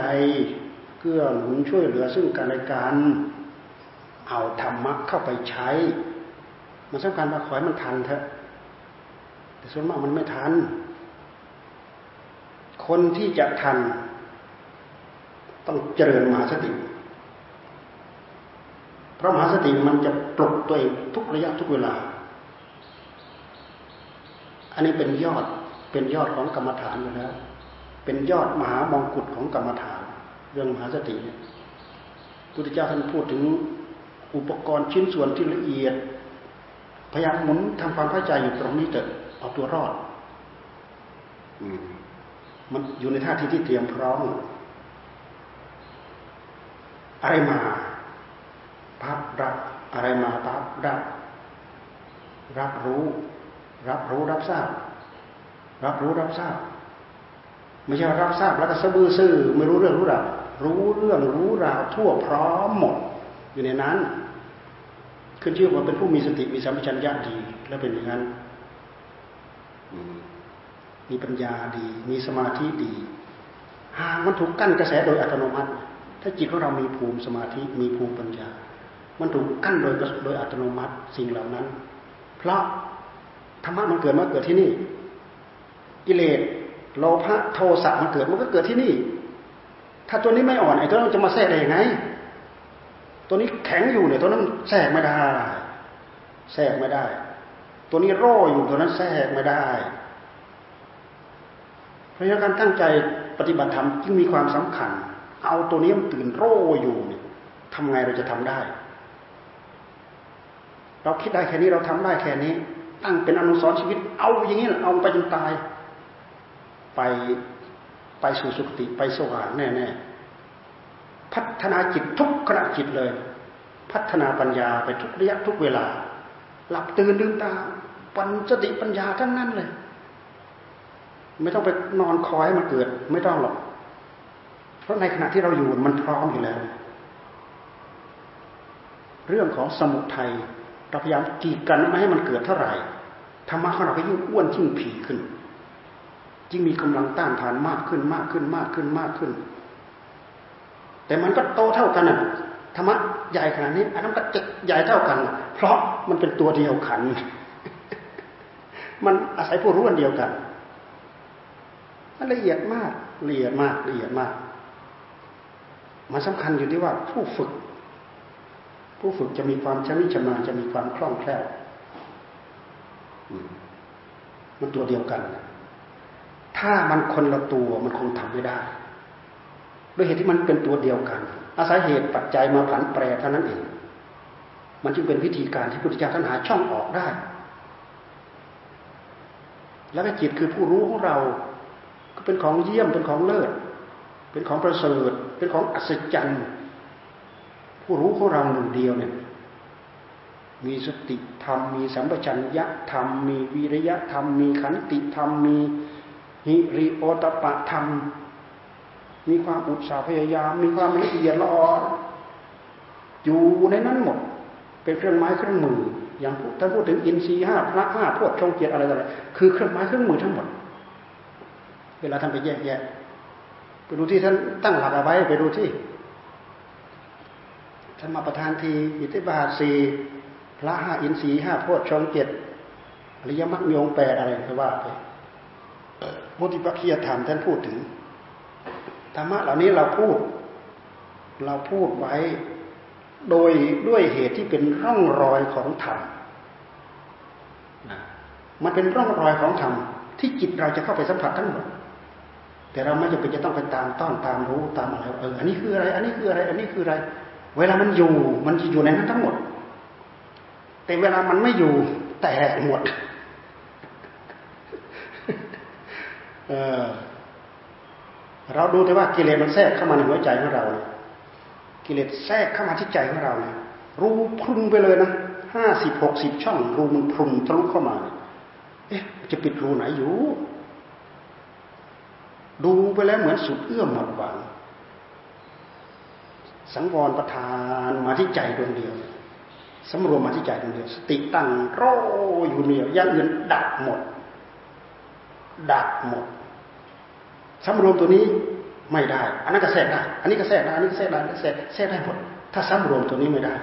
เกื้อหนุนช่วยเหลือซึ่งกันและกันเอาธรรมะเข้าไปใช้ มันสำคัญมาขอให้มันทันเถอะ แต่ส่วนมากมันไม่ทัน คนที่จะทัน ต้องเจริญมหาสติ เพราะมหาสติมันจะปลุกตัวเองทุกระยะทุกเวลา อันนี้เป็นยอดเป็นยอดของกรรมฐานอยู่แล้ว เป็นยอดมหามงกุฎของกรรมฐาน เรื่องมหาสติเนี่ยพุทธเจ้าท่านพูดถึงอุปกรณ์ชิ้นส่วนที่ละเอียด พยายามหมุนทำความเข้าใจอยู่ตรงนี้เถอะเอาตัวรอดอมันอยู่ในท่าที่ที่เตรียมพร้อมอะไรมาพับรับอะไรมาพับรับรับรู้ รับรู้รับทราบ รับรู้รับทราบ ไม่ใช่รับทราบแล้วก็สะบือซื่อไม่รู้เรื่องรู้ราวรู้เรื่องรู้ราวทั่วพร้อมหมดอยู่ในนั้น ขึ้นชื่อว่าเป็นผู้มีสติมีสัมปชัญญะดีแล้วเป็นอย่างนั้นมีปัญญาดี มีสมาธิดีหามันถูกกั้นกระแสโดยอัตโนมัติ ถ้าจิตของเรามีภูมิสมาธิมีภูมิปัญญา มันถูกกั้นโดยโดยอัตโนมัติสิ่งเหล่านั้น เพราะ ธรรมะมันเกิดมาเกิดที่นี่ กิเลสโลภะโทสะมันเกิดมันก็เกิดที่นี่ ถ้าตัวนี้ไม่อ่อนไอ้ตัวนั้นจะมาแทรกได้ยังไง ตัวนี้แข็งอยู่เนี่ยตัวนั้นแทรกไม่ได้ แทรกไม่ได้ ตัวนี้ร่ออยู่ตัวนั้นแทรกไม่ได้ เพราะฉะนั้นการตั้งใจปฏิบัติธรรมจึงมีความสำคัญ เอาตัวนี้มันตื่นร่อยู่เนี่ยทำไงเราจะทำได้ เราคิดได้แค่นี้เราทำได้แค่นี้ ตั้งเป็นอนุสรณ์ชีวิต เอาอย่างนี้เอาไปจนตาย ไปไปสู่สุคติไปสว่างแน่ๆพัฒนาจิตทุกขณะจิตเลย พัฒนาปัญญาไปทุกระยะทุกเวลา หลับตื่นลืมตา ปัญสติปัญญาทั้งนั้นเลย ไม่ต้องไปนอนคอยให้มันเกิด ไม่ต้องหรอกเพราะในขณะที่เราอยู่มันพร้อมอยู่แล้ว เรื่องของสมุทัยเราพยายามกีดกันไม่ให้มันเกิดเท่าไหร่ ธรรมะของเราก็ยิ่งอ้วนยิ่งผีขึ้น ยิ่งมีกำลังต้านทานมากขึ้นมากขึ้นมากขึ้นมากขึ้น แต่มันก็โตเท่ากันน่ะธรรมะใหญ่ขนาดนี้อันนั้นก็จะใหญ่เท่ากัน เพราะมันเป็นตัวเดียวกัน มันอาศัยผู้รู้อันเดียวกันมันละเอียดมากละเอียดมากละเอียดมาก มันสำคัญอยู่ที่ว่าผู้ฝึก ผู้ฝึกจะมีความชำนิชำนาญจะมีความคล่องแคล่ว มันตัวเดียวกัน ถ้ามันคนละตัวมันคงทำไม่ได้ ด้วยเหตุที่มันเป็นตัวเดียวกัน อาศัยเหตุปัจจัยมาผันแปรเท่านั้นเอง มันจึงเป็นวิธีการที่พุทธเจ้าท่านหาช่องออกได้ แล้วก็จิตคือผู้รู้ของเรา ก็เป็นของเยี่ยมเป็นของเลิศ เป็นของประเสริฐ เป็นของอัศจรรย์ ผู้รู้ของเราหนึ่งเดียวเนี่ย มีสติธรรม มีสัมปชัญญะธรรม มีวิริยะธรรม มีขันติธรรม มีหิริโอตปะธรรม มีความอุตสาห์พยายาม มีความละเอียดละอออยู่ในนั้นหมด เป็นเครื่องไม้เครื่องมือ อย่างท่านพูดถึงอินทรีห้าพระห้าพวกชงเกียรติอะไรต่ออะไรคือเครื่องไม้เครื่องมือทั้งหมด เวลาท่านไปแยกแยะไปดูที่ท่านตั้งหลักเอาไว้ไปดูที่ท่านมาประทานทีอิทธิบาทสี่ พระห้าอินทรีย์ห้าพวกชงเกียรติอริยมรรคมีองแปดอะไรก็ว่าไปพุทธิปัจจยธรรมท่านพูดถึงธรรมะเหล่านี้เราพูด เราพูดไว้โดยด้วยเหตุที่เป็นร่องรอยของธรรมมันเป็นร่องรอยของธรรมที่จิตเราจะเข้าไปสัมผัสทั้งหมด แต่เราไม่จำเป็นจะต้องไปตามต้อนตามรู้ตามอะไรเอออันนี้คืออะไร อันนี้คืออะไร อันนี้คืออะไร เวลามันอยู่มันจะอยู่ในนั้นทั้งหมด แต่เวลามันไม่อยู่แตกหมดเออเราดูแต่ว่ากิเลสมันแทรกเข้ามาในหัวใจของเรา กิเลสแทรกเข้ามาที่ใจของเราเนี่ยรูพรุนไปเลยนะห้าสิบหกสิบช่องรูมันพรุนทะลุเข้ามา เอ๊ะ จะปิดรูไหนอยู่ ดูไปแล้วเหมือนสุดเอื้อมหมดหวัง สังวรประทานมาที่ใจดวงเดียว สำรวมมาที่ใจดวงเดียวสติตั้งโรอยู่เดียวย่างอื่นดับหมด ดับหมดสำรวมตัวนี้ไม่ได้ อันนั้นก็แทรกได้ อันนี้ก็แทรกได้ อันนี้ก็แทรกได้แทรกแทรกได้หมด ถ้าสำรวมตัวนี้ไม่ได้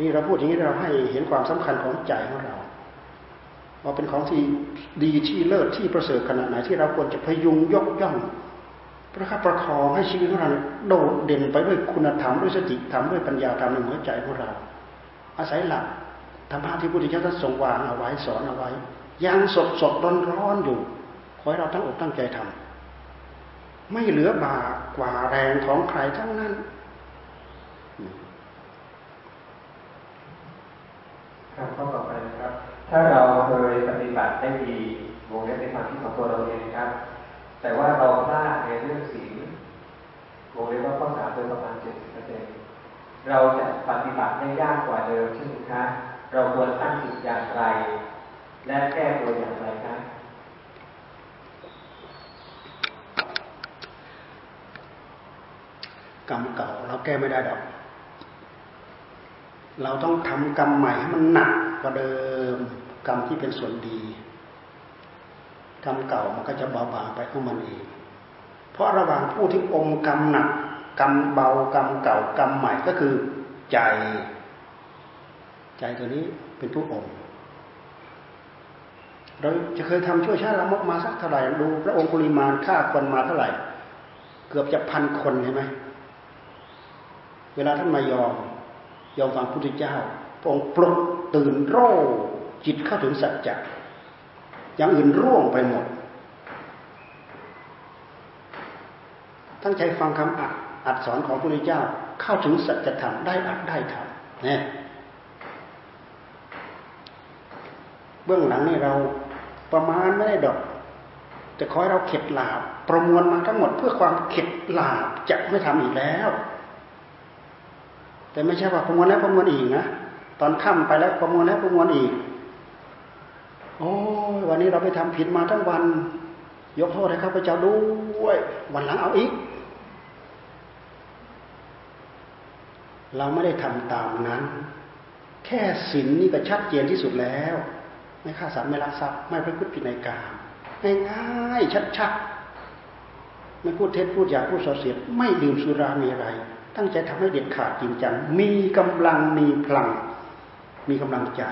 นี่เราพูดอย่างนี้เราให้เห็นความสำคัญของใจของเราว่าเป็นของที่ดีที่เลิศที่ประเสริฐขนาดไหนที่เราควรจะพยุงยกย่อง ประคับประคองให้ชีวิตของเราโดดเด่นไปด้วยคุณธรรมด้วยสติธรรมด้วยปัญญาธรรมในหัวใจของเรา อาศัยหลักธรรมะที่พระพุทธเจ้าท่านทรงวางเอาไว้สอนเอาไว้ยังสดสดร้อนร้อนอยู่ขอให้เราตั้งอกตั้งใจทำไม่เหลือบากว่าแรงของใครทั้งนั้นครับข้อต่อไปนะครับ ถ้าเราเคยปฏิบัติได้ดีวงเล็บในความคิดของตัวเราเองครับ แต่ว่าเราพลาดในเรื่องศีลวงเล็บว่าข้อสามโดยประมาณเจ็ดสิบเปอร์เซ็นเราจะปฏิบัติได้ยากกว่าเดิมใช่ไหมครับเราควรตั้งจิตอย่างไร และแก้ตัวอย่างไรครับกรรมเก่าเราแก้ไม่ได้ดอก เราต้องทำกรรมใหม่ให้มันหนักกว่าเดิม กรรมที่เป็นส่วนดี กรรมเก่ามันก็จะเบาบางไปของมันเอง เพราะระหว่างผู้ที่อมกรรมหนักกรรมเบากรรมเก่ากรรมใหม่ก็คือใจ ใจตัวนี้เป็นผู้อมเราจะเคยทำช่วยชาติละมกมาสักเท่าไหร่ดูพระองค์กุลิมานฆ่าคนมาเท่าไหร่ เกือบจะพันคนใช่ไหมเวลาท่านมายอมยอมฟังพุทธเจ้าพระองค์ปลุกตื่นโรจิตเข้าถึงสัจจะ อย่างอื่นร่วงไปหมด ตั้งใจฟังคำอัดอัดสอนของพระพุทธเจ้าเข้าถึงสัจธรรมได้อัดได้ทำเนี่ยเบื้องหลังนี่เราประมาณไม่ได้ดอกแต่ขอให้เราเข็ดหลาบ ประมวลมาทั้งหมดเพื่อความเข็ดหลาบจะไม่ทำอีกแล้ว แต่ไม่ใช่ว่าประมวลแล้วประมวลอีกนะตอนค่ำไปแล้วประมวลแล้วประมวลอีก โอ้วันนี้เราไปทำผิดมาทั้งวัน ยกโทษให้ข้าพเจ้าด้วยวันหลังเอาอีก เราไม่ได้ทำตามนั้น แค่ศีลนนี่ก็ชัดเจนที่สุดแล้ว ไม่ฆ่าสัตว์ไม่ลักทรัพย์ไม่ประพฤติผิดในกามง่ายๆชัดๆไม่พูดเท็จพูดหยาพูดส่อเสียดไม่ดื่มสุรามีอะไร ตั้งใจทำให้เด็ดขาดจริงจังมีกำลังมีพลัง มีกำลังใจ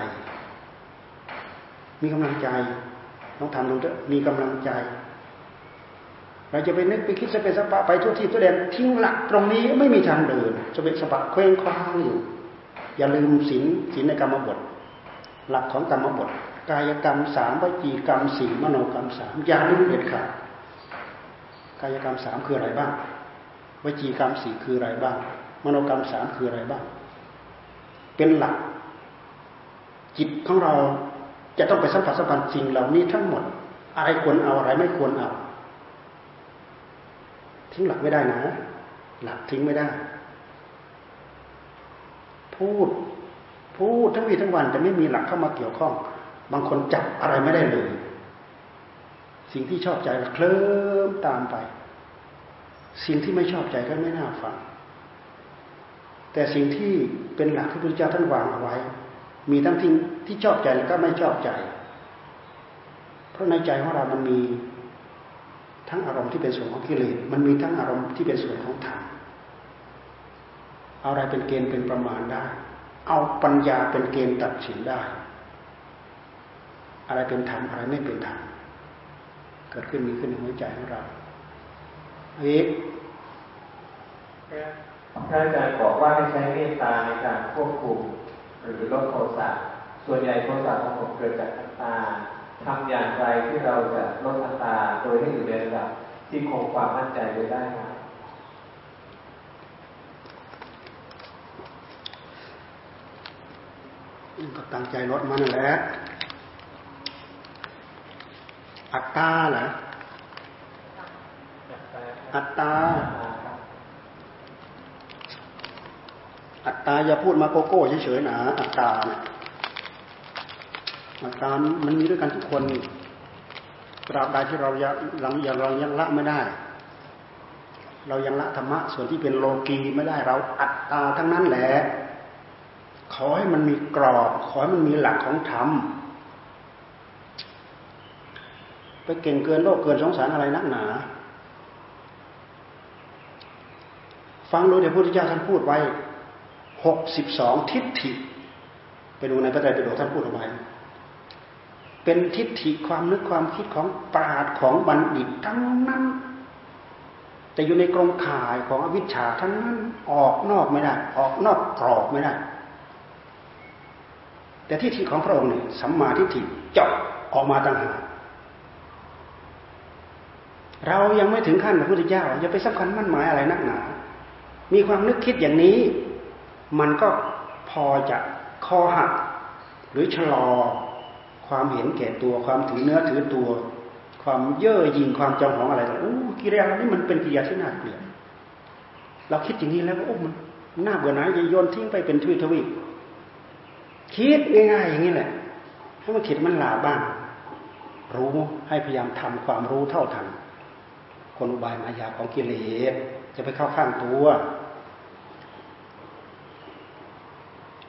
มีกำลังใจต้องทำดูเถอะมีกำลังใจ เราจะไปนึกไปคิดจะเป็นสปะไปทั่วที่ทั่วแดนทิ้งหลักตรงนี้ไม่มีทางเดินจะเป็นสปะเคว้งคว้างอยู่ อย่าลืมศีลศีลในกรรมบท หลักของกรรมบท กายกรรมสามวิจีกรรมสี่มโนกรรมสามอย่าลืมเด็ดขาดกายกรรมสามคืออะไรบ้างวจีกรรมสี่คืออะไรบ้าง มโนกรรมสามคืออะไรบ้าง เป็นหลัก จิตของเรา จะต้องไปสัมผัสสัมพันธ์สิ่งเหล่านี้ทั้งหมด อะไรควรเอาอะไรไม่ควรเอา ทิ้งหลักไม่ได้นะ หลักทิ้งไม่ได้ พูด พูดทั้งวีทั้งวันแต่ไม่มีหลักเข้ามาเกี่ยวข้อง บางคนจับอะไรไม่ได้เลย สิ่งที่ชอบใจก็เคลิ้มตามไป สิ่งที่ไม่ชอบใจก็ไม่น่าฟังแต่สิ่งที่เป็นหลักที่พระพุทธเจ้าท่านวางเอาไว้ มีทั้งที่ที่ชอบใจและก็ไม่ชอบใจ เพราะในใจของเรามันมีทั้งอารมณ์ที่เป็นส่วนของกิเลส มันมีทั้งอารมณ์ที่เป็นส่วนของธรรม อะไรเป็นเกณฑ์เป็นประมาณได้ เอาปัญญาเป็นเกณฑ์ตัดสินได้ อะไรเป็นธรรมอะไรไม่เป็นธรรม เกิดขึ้นมีขึ้นในหัวใจของเราอีกท่านอาจารย์บอกว่าให้ใช้เมตตาในการควบคุม หรือลดโทสะส่วนใหญ่โทสะของผมเกิดจากอัตตาทำอย่างไรที่เราจะลดอัตตาโดยให้อยู่ในระดับที่คงความมั่นใจไว้ได้ครับก็ตั้งใจลดมันแหละอัตตาเหรออัตตา อัตตาอย่าพูดมาโกโก้เฉยๆนะอัตตาเนี่ยอัตตามันมีด้วยกันทุกคนตราบใดที่เรายังหลังย่างเรายังละไม่ได้ เรายังละธรรมะส่วนที่เป็นโลกีไม่ได้เราอัตตาทั้งนั้นแหละขอให้มันมีกรอบ ขอให้มันมีหลักของธรรมไปเก่งเกินโลกเกินสงสารอะไรนักหนา ฟังดูเดี๋ยวพระพุทธเจ้าท่านพูดไว้ หกสิบสองทิฏฐิ ไปดูในพระไตรปิฎกท่านพูดเอาไว้เป็นทิฏฐิความนึกความคิดของปราดของบัณฑิตทั้งนั้น แต่อยู่ในกรงข่ายของอวิชชาทั้งนั้นออกนอกไม่ได้ ออกนอกกรอบไม่ได้ แต่ทิฏฐิของพระองค์เนี่ยสัมมาทิฏฐิเจาะออกมาต่างหากเรายังไม่ถึงขั้นพระพุทธเจ้าจะไปสำคัญมั่นหมายอะไรนักหนา มีความนึกคิดอย่างนี้ มันก็พอจะคอหัก หรือชะลอ ความเห็นแก่ตัวความถือเนื้อถือตัว ความเย่อหยิ่งความจองของอะไรต่างอู้กิริยานี้มันเป็นกิริยาที่น่าเกลียดเราคิดอย่างนี้แล้วโอ้มันน่าเบื่อหน่ายจะโยนทิ้งไปเป็นทวีทวีคิดง่ายๆอย่างนี้แหละให้มันคิดมันหลาบ้าง รู้ให้พยายามทำความรู้เท่าทันคนอุบายมายาของกิเลสจะไปเข้าข้างตัว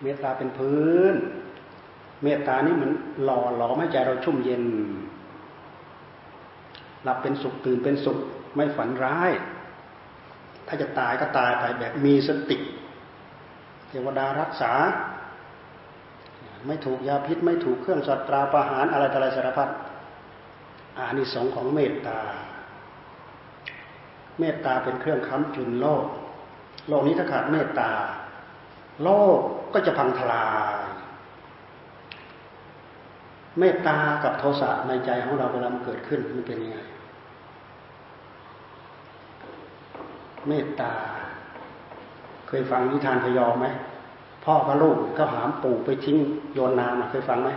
เมตตาเป็นพื้น เมตตานี่เหมือนหล่อหลอมให้ใจเราชุ่มเย็น หลับเป็นสุขตื่นเป็นสุขไม่ฝันร้าย ถ้าจะตายก็ตายไปแบบมีสติ เทวดารักษา ไม่ถูกยาพิษ ไม่ถูกเครื่องสัตราประหารอะไรต่ออะไรสารพัดอานิสงส์ของเมตตา เมตตาเป็นเครื่องค้ำจุนโลก โลกนี้ถ้าขาดเมตตา โลก ก็จะพังทลาย เมตตากับโทสะในใจของเราเวลามันเกิดขึ้นมันเป็นยังไง เมตตา เคยฟังนิทานพยอมไหมพ่อกับลูกเขาหามปูไปทิ้งโยนน้ำเคยฟังไหม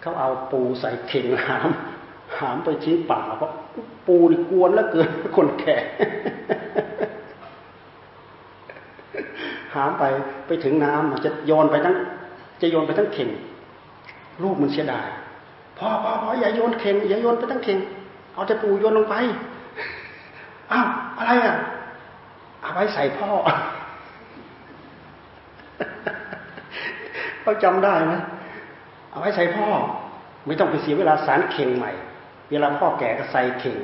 เขาเอาปูใส่เข่งน้ำหามไปทิ้งป่าเพราะปูนี่กวนแล้วเกินคนแก่หามไปไปถึงน้ำมันจะโยนไปทั้ง จะโยนไปทั้งเข่ง ลูกมันเสียดายพ่อพ่อพ่ออย่าโยนเข่งอย่าโยนไปทั้งเข่งเอาแต่ปูโยนลงไปอ้าวอะไรอะเอาไว้ใส่พ่อเขาจำได้ไหมเอาไว้ใส่พ่อ ไม่ต้องไปเสียเวลาสารเข่งใหม่ เวลาพ่อแก่ก็ใส่เข่ง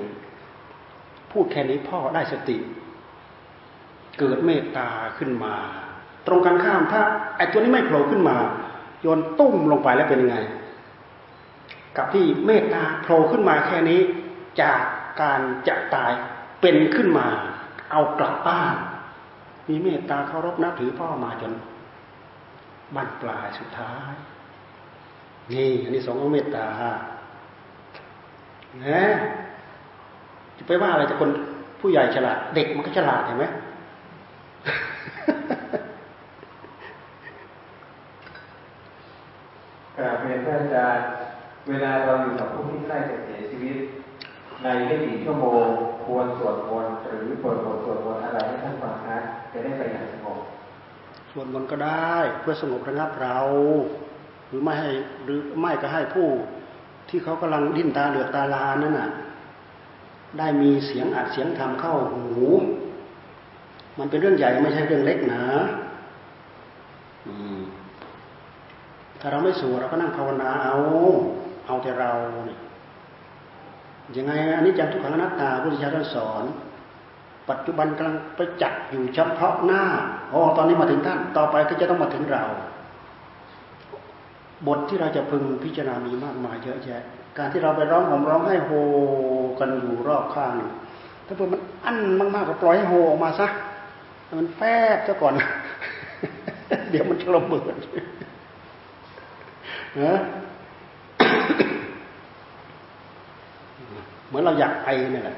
พูดแค่นี้พ่อได้สติ เกิดเมตตาขึ้นมา ตรงกันข้ามถ้าไอ้ตัวนี้ไม่โผล่ขึ้นมา โยนตุ้มลงไปแล้วเป็นยังไง กับที่เมตตาโผล่ขึ้นมาแค่นี้ จากการจะตายเป็นขึ้นมา เอากลับบ้านมีเมตตาเคารพนับถือพ่อมาจนบั้นปลายสุดท้าย นี่อันนี้สองของเมตตานะจะไปว่าอะไรจะคนผู้ใหญ่ฉลาด เด็กมันก็ฉลาดเห็นไหมกราบเรียนพระอาจารย์ เวลาเราอยู่กับผู้ที่ใกล้จะเสียชีวิต ในไม่กี่ชั่วโมงควรสวดมนต์หรือเปิดบทสวดมนต์อะไรให้ท่านฟังคะจะได้ไปอย่างสงบสวดมนต์ก็ได้เพื่อสงบระงับเรา หรือไม่ให้หรือไม่ก็ให้ผู้ที่เขากำลังดิ้นตาเหลือกตาลานั่นน่ะ ได้มีเสียงอัดเสียงทำเข้าหู มันเป็นเรื่องใหญ่ไม่ใช่เรื่องเล็กนะถ้าเราไม่สู้เราก็นั่งภาวนาเอา เอาแต่เราเนี่ยยังไงอันนี้จังทุกขังอนัตตาพุทธิชาติสอน ปัจจุบันกำลังไปจักอยู่เฉพาะหน้าอ๋อตอนนี้มาถึงท่าน ต่อไปก็จะต้องมาถึงเรา บทที่เราจะพึงพิจารณามีมากมายเยอะแยะ การที่เราไปร้องห่มร้องให้โฮกันอยู่รอบข้างถ้าเพื่อมันอั้นมากๆก็ปล่อยให้โฮออกมาซะมันแฟบซะก่อน เดี๋ยวมันจะระเบิดนะเห มือนเราอยากไอเนี่ยแหละ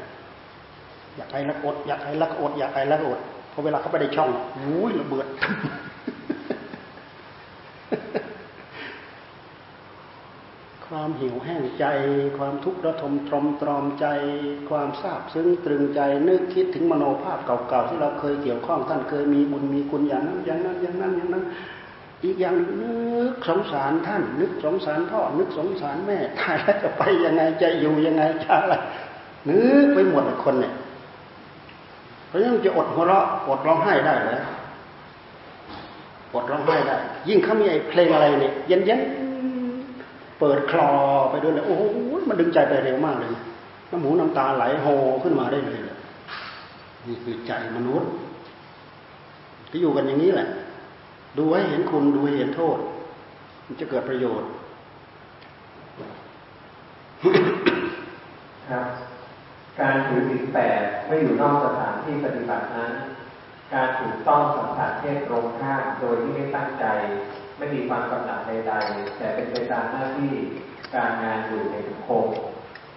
อยากไอแล้วอด อยากไอแล้วอดอยากไอแล้วอดพอเวลาเขาไปในช่องอุ้ยระเบิดความหิวแห้งใจ ความทุกข์ระทมตรมตรอมใจ ความทราบซึ้งตรึงใจ นึกคิดถึงมโนภาพเก่าๆที่เราเคยเกี่ยวข้องท่านเคยมีบุญมีคุณอย่างนั้นอย่างนั้นอย่างนั้นอย่างนั้น อีกอย่างนึกสงสารท่าน นึกสงสารพ่อ นึกสงสารแม่ตายแล้วจะไปยังไงจะอยู่ยังไงจะอะไรนึกไปหมดคนเนี่ยเพราะฉะนั้นจะอดหัวเราะอดร้องไห้ได้เลยอดร้องไห้ได้ ยิ่งเขามีไอ้เพลงอะไรเนี่ยเย็นเย็นเปิดคลอไปด้วยเลยโอ้โหมันดึงใจไปเร็วมากเลยน้ำหูน้ำตาไหลโฮขึ้นมาได้เลยนี่คือใจมนุษย์ที่อยู่กันอย่างนี้แหละ ดูให้เห็นคุณดูให้เห็นโทษ มันจะเกิดประโยชน์ ครับ การถือศีลแปดไม่อยู่นอกสถานที่ปฏิบัตินั้น การถูกต้องสัมผัสเพศตรงข้ามโดยที่ไม่ตั้งใจ ไม่มีความกำหนัดใดๆ แต่เป็นไปตามหน้าที่การงานอยู่ในสังคม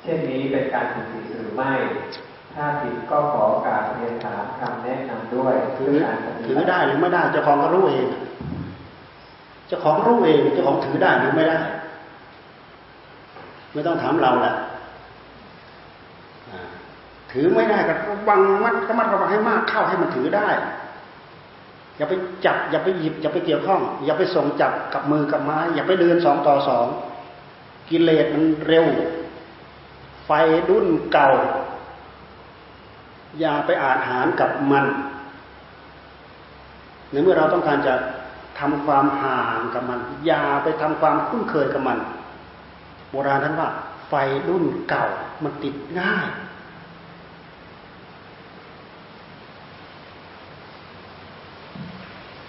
เช่นนี้เป็นการถือศีลหรือไม่ ถ้าผิดก็ขอการเรียนถามคำแนะนำด้วยถือถือได้หรือไม่ได้เจ้าของก็รู้เองเจ้าของรู้เองเจ้าของถือได้หรือไม่ได้ ไม่ต้องถามเราแหละถือไม่ได้ก็ระวังมัดก็มัดระวังให้มากเข้าให้มันถือได้ อย่าไปจับ อย่าไปหยิบ อย่าไปเกี่ยวข้อง อย่าไปส่งจับกับมือกับไม้ อย่าไปเดินสองต่อสองกิเลสมันเร็ว ไฟดุนเก่า อย่าไปอาหารกับมัน ในเมื่อเราต้องการจะทำความห่างกับมัน อย่าไปทำความคุ้นเคยกับมัน โบราณท่านว่า ไฟรุ่นเก่ามันติดง่าย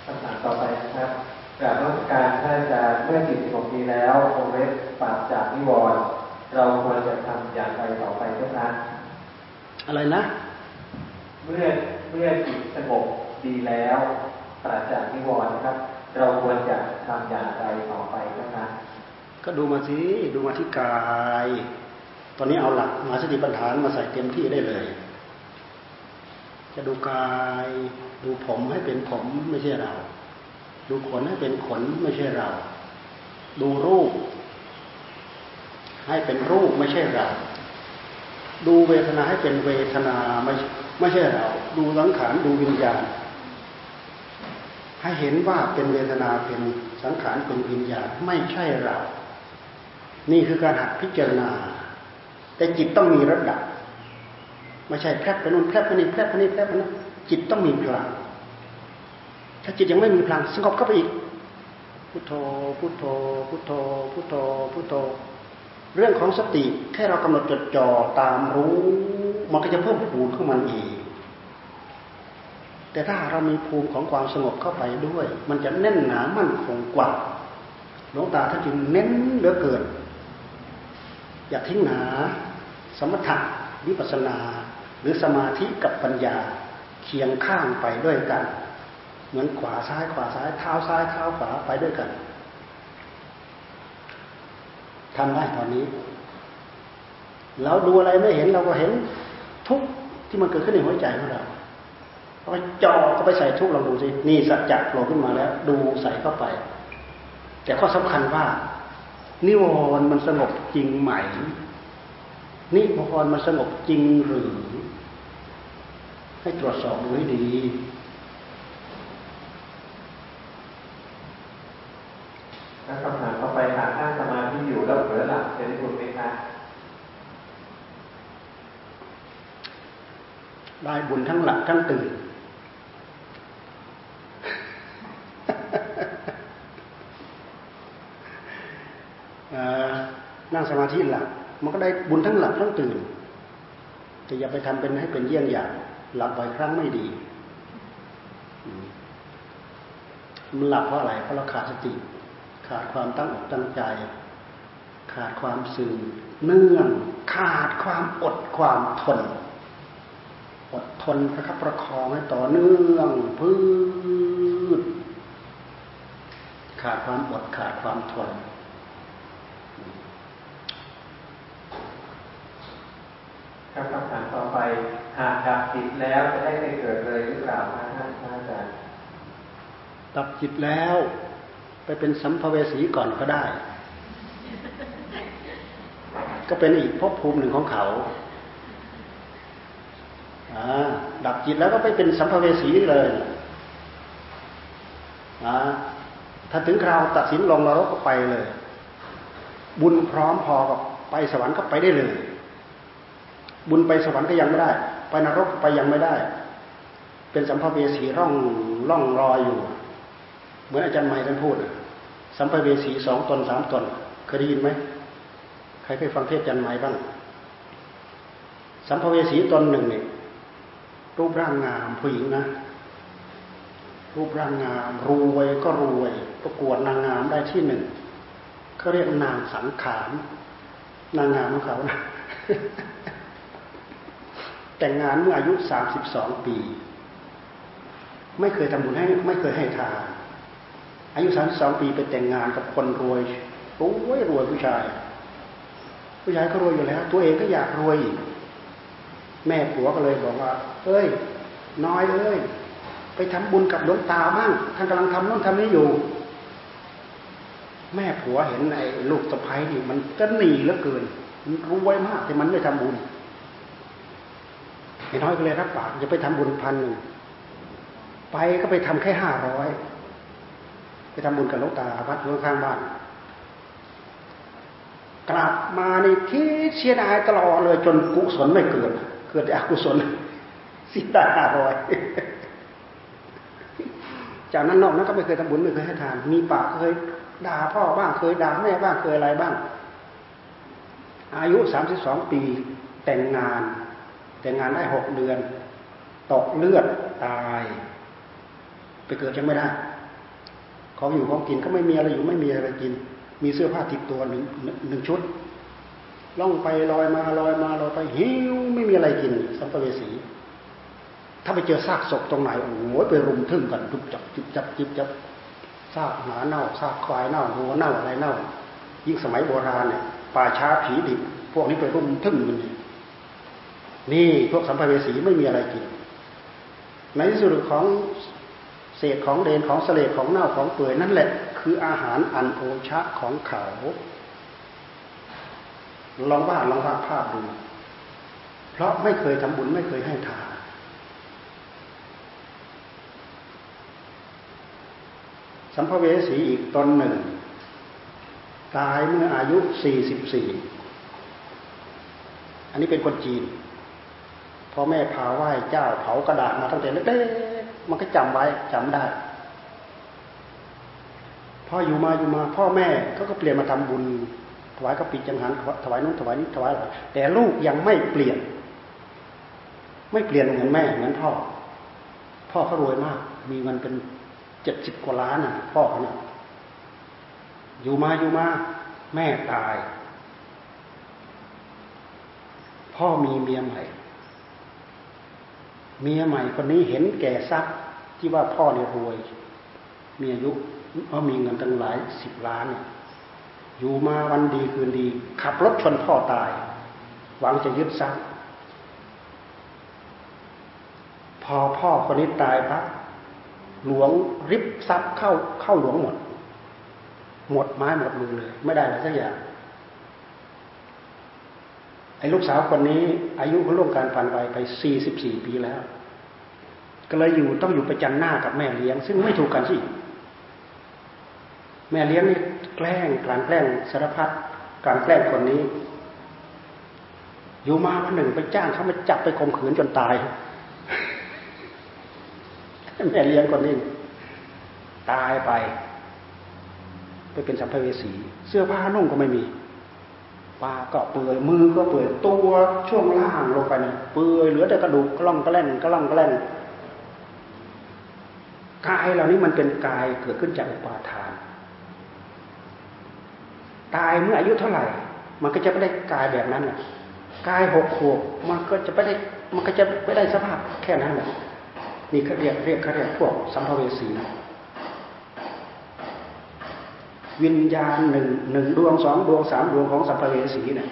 คำถามต่อไปนะครับกราบรัชการท่านอาจารย์เมื่อจิตสงบดีแล้วคงเล็บปราศจากนิวรณ์เราควรจะทำอย่างไรต่อไปเจ้าคะอะไรนะ เมื่อเมื่อจิตสงบดีแล้วปราศจากนิวรณ์ครับ เราควรจะทำอย่างไรต่อไปนะครับก็ดูมาสิดูมาที่กาย ตอนนี้เอาหลักมาสติปัฏฐานมาใส่เต็มที่ได้เลย จะดูกาย ดูผมให้เป็นผมไม่ใช่เรา ดูขนให้เป็นขนไม่ใช่เรา ดูรูป ให้เป็นรูปไม่ใช่เรา ดูเวทนาให้เป็นเวทนาไม่ ไม่ใช่เรา ดูสังขารดูวิญญาณ ให้เห็นว่าเป็นเวทนาเป็นสังขารเป็นวิญญาณไม่ใช่เรา นี่คือการหัดพิจารณา แต่จิตต้องมีระดับ ไม่ใช่แพร่ไปนู่นแพร่ไปนี่แพร่ไปนี่แพร่ไปนั่นจิตต้องมีพลัง ถ้าจิตยังไม่มีพลังสงบเข้าไปอีกพุทโธพุทโธพุทโธพุทโธพุทโธ เรื่องของสติแค่เรากำหนดจดจ่อตามรู้ มันก็จะเพิ่มพูนขึ้นมันอีก แต่ถ้าเรามีภูมิของความสงบเข้าไปด้วย มันจะแน่นหนามั่นคงกว่าหลวงตาท่านจึงเน้นเหลือเกิน อย่าทิ้งหนาสมถะวิปัสนา หรือสมาธิกับปัญญาเคียงข้างไปด้วยกัน เหมือนขวาซ้ายขวาซ้ายเท้าซ้ายเท้าขวาไปด้วยกันทำได้ตอนนี้เราดูอะไรไม่เห็นเราก็เห็นทุกที่มันเกิดขึ้นในหัวใจของเรา พอจอก็ไปใส่ทุกลองดูสินี่สัจจะโผล่ขึ้นมาแล้ว ดูใส่เข้าไป แต่ข้อสำคัญว่า นิวรณ์มันสงบจริงไหม นิวรณ์มันสงบจริงหรือ ให้ตรวจสอบดูให้ดีถ้าคำถามเข้าไปหาท่านสมาธิอยู่แล้วเผลอหลับจะได้บุญไหมคะได้บุญทั้งหลับทั้งตื่น นั่ง สมาธิหลับมันก็ได้บุญทั้งหลับทั้งตื่น แต่อย่าไปทำเป็นให้เป็นเยี่ยงอย่าง หลับบ่อยครั้งไม่ดีมันหลับเพราะอะไรเพราะเราขาดสติ ขาดความตั้งอกตั้งใจ ขาดความสื่อเนื่องขาดความอดความทน อดทนนะครับประคองให้ต่อเนื่องพืชขาดความอดขาดความทนครับคำถามต่อไป หากดับจิตแล้วจะได้ไปเกิดเลยหรือเปล่าท่านอาจารย์ดับจิตแล้ว ไปเป็นสัมภเวสีก่อนก็ได้ ก็เป็นอีกภพภูมิหนึ่งของเขาดับจิตแล้วก็ไปเป็นสัมภเวสีเลยถ้าถึงคราวตัดสินลงนรกก็ไปเลย บุญพร้อมพอกับไปสวรรค์ก็ไปได้เลย บุญไปสวรรค์ก็ยังไม่ได้ ไปนรกไปยังไม่ได้ เป็นสัมภเวสีร่องร่องรอยอยู่ เหมือนอาจารย์ใหม่ท่านพูดสัมภเวสีสองตนสามตนเคยได้ยินไหมใครเคยฟังเทศอาจารย์ใหม่บ้าง สัมภเวสีตนหนึ่งเนี่ยรูปร่างงามผู้หญิงนะรูปร่างงามรวยก็รวย ประกวดนางงามได้ที่หนึ่งเขาเรียกนางสังขารนางงามของเขานะ แต่งงานเมื่ออายุสามสิบสองปี ไม่เคยทำบุญให้ไม่เคยให้ทาน อายุสามสิบสองปีไปแต่งงานกับคนรวยรวยรวยผู้ชาย ผู้ชายก็รวยอยู่แล้ว ตัวเองก็อยากรวย แม่ผัวก็เลยบอกว่า เอ้ย น้อยเอ้ยไปทำบุญกับหลวงตาบ้างท่านกำลังทำนู่นทำนี้อยู่ แม่ผัวเห็นไอ้ลูกสะพ้ายนี่มันก็หนีเหลือเกินรว้มากแต่มันไม่ทำบุญ ไอ้น้อยก็เลยรับปากจะไปทำบุญพันหนึ่งไปก็ไปทำแค่ห้าร้อยไปทำบุญกับลวงตาวัดข้างบ้าน กลับมาในที่เสียดายตลอดเลยจนกุศลไม่เกิด เกิดแต่อกุศลสิตาห้าร้อยจากนั้นนอกนั้นก็ไม่เคยทำบุญไม่เคยให้ทาน มีปากเคยด่าพ่อบ้างเคยด่าแม่บ้างเคยอะไรบ้าง อายุสามสิบสองปีแต่งงาน แต่งานได้หกเดือน ตกเลือดตาย ไปเกิดยังไม่ได้ ของอยู่ของกินก็ไม่มีอะไรอยู่ไม่มีอะไรกิน มีเสื้อผ้าติดตัวหนึ่งหนึ่งชุด ล่องไปลอยมาลอยมาลอยไปหิวไม่มีอะไรกิน สัมภเวสี ถ้าไปเจอซากศพตรงไหนโอ้โหไปรุมทึ่งกันจุบจับจิบจับจิบจับซากหมาเน่าซากควายเน่าหัวเน่าอะไรเน่า ยิ่งสมัยโบราณเนี่ยป่าช้าผีดิบพวกนี้ไปรุมทึ่งมันนี่ นี่พวกสัมภเวสีไม่มีอะไรกิน ในที่สุดของเศษของเดนของเสลดของเน่าของเปื่อยนั่นแหละ คืออาหารอันโอชะของเขาลองวาดลองวาดภาพดู เพราะไม่เคยทำบุญไม่เคยให้ทานสัมภเวสีอีกตนหนึ่ง ตายเมื่ออายุสี่สิบสี่อันนี้เป็นคนจีน พ่อแม่พาไหว้เจ้าเผากระดาษมาตั้งแต่เล็กๆมันก็จำไว้จำได้พ่ออยู่มาอยู่มาพ่อแม่เขาก็เปลี่ยนมาทำบุญถวายกระปิจังหันถวายนู้นถวายนี้ถวายแต่ลูกยังไม่เปลี่ยน ไม่เปลี่ยนเหมือนแม่เหมือนพ่อ พ่อเขารวยมาก มีเงินเป็นเจ็ดสิบกว่าล้านน่ะพ่อเขาเนี่ยอยู่มาอยู่มาแม่ตาย พ่อมีเมียใหม่ เมียใหม่คนนี้เห็นแก่ทรัพย์ที่ว่าพ่อเนี่ยรวย มีอายุเพราะมีเงินตั้งหลายสิบล้านเนี่ยอยู่มาวันดีคืนดี ขับรถชนพ่อตาย หวังจะยึดทรัพย์พอพ่อคนนี้ตายปั๊บหลวงริบทรัพย์เข้าเข้าหลวงหมด หมดไม้หมดมือเลย ไม่ได้อะไรสักอย่าง ไอ้ลูกสาวคนนี้ อายุเขาล่วงการผ่านไปไปสี่สิบสี่ปีแล้ว ก็เลยอยู่ต้องอยู่ประจันหน้ากับแม่เลี้ยง ซึ่งไม่ถูกกันสิแม่เลี้ยงนี่แกล้งการแกล้งสารพัดการแกล้งคนนี้ อยู่มาวันหนึ่งไปจ้างเขามาจับไปข่มขืนจนตายแม่เลี้ยงคนนี้ตายไป ไปเป็นสัมภเวสี เสื้อผ้านุ่งก็ไม่มี ปากก็เปื่อยมือก็เปื่อยตัวช่วงล่างลงไปเนี่ยเปื่อยเหลือแต่กระดูกกล่องกระแล่นกล่องกระแล่นกายเหล่านี้มันเป็นกายเกิดขึ้นจากอุปาทาน ตายเมื่ออายุเท่าไหร่ มันก็จะไม่ได้กายแบบนั้นแหละกายหกขวบมันก็จะไม่ได้มันก็จะไม่ได้สภาพแค่นั้นแหละนี่เขาเรียกเรียกเขาเรียกพวกสัมภเวสี วิญญาณหนึ่งหนึ่งดวงสองดวงสามดวงของสัมภเวสีเนี่ย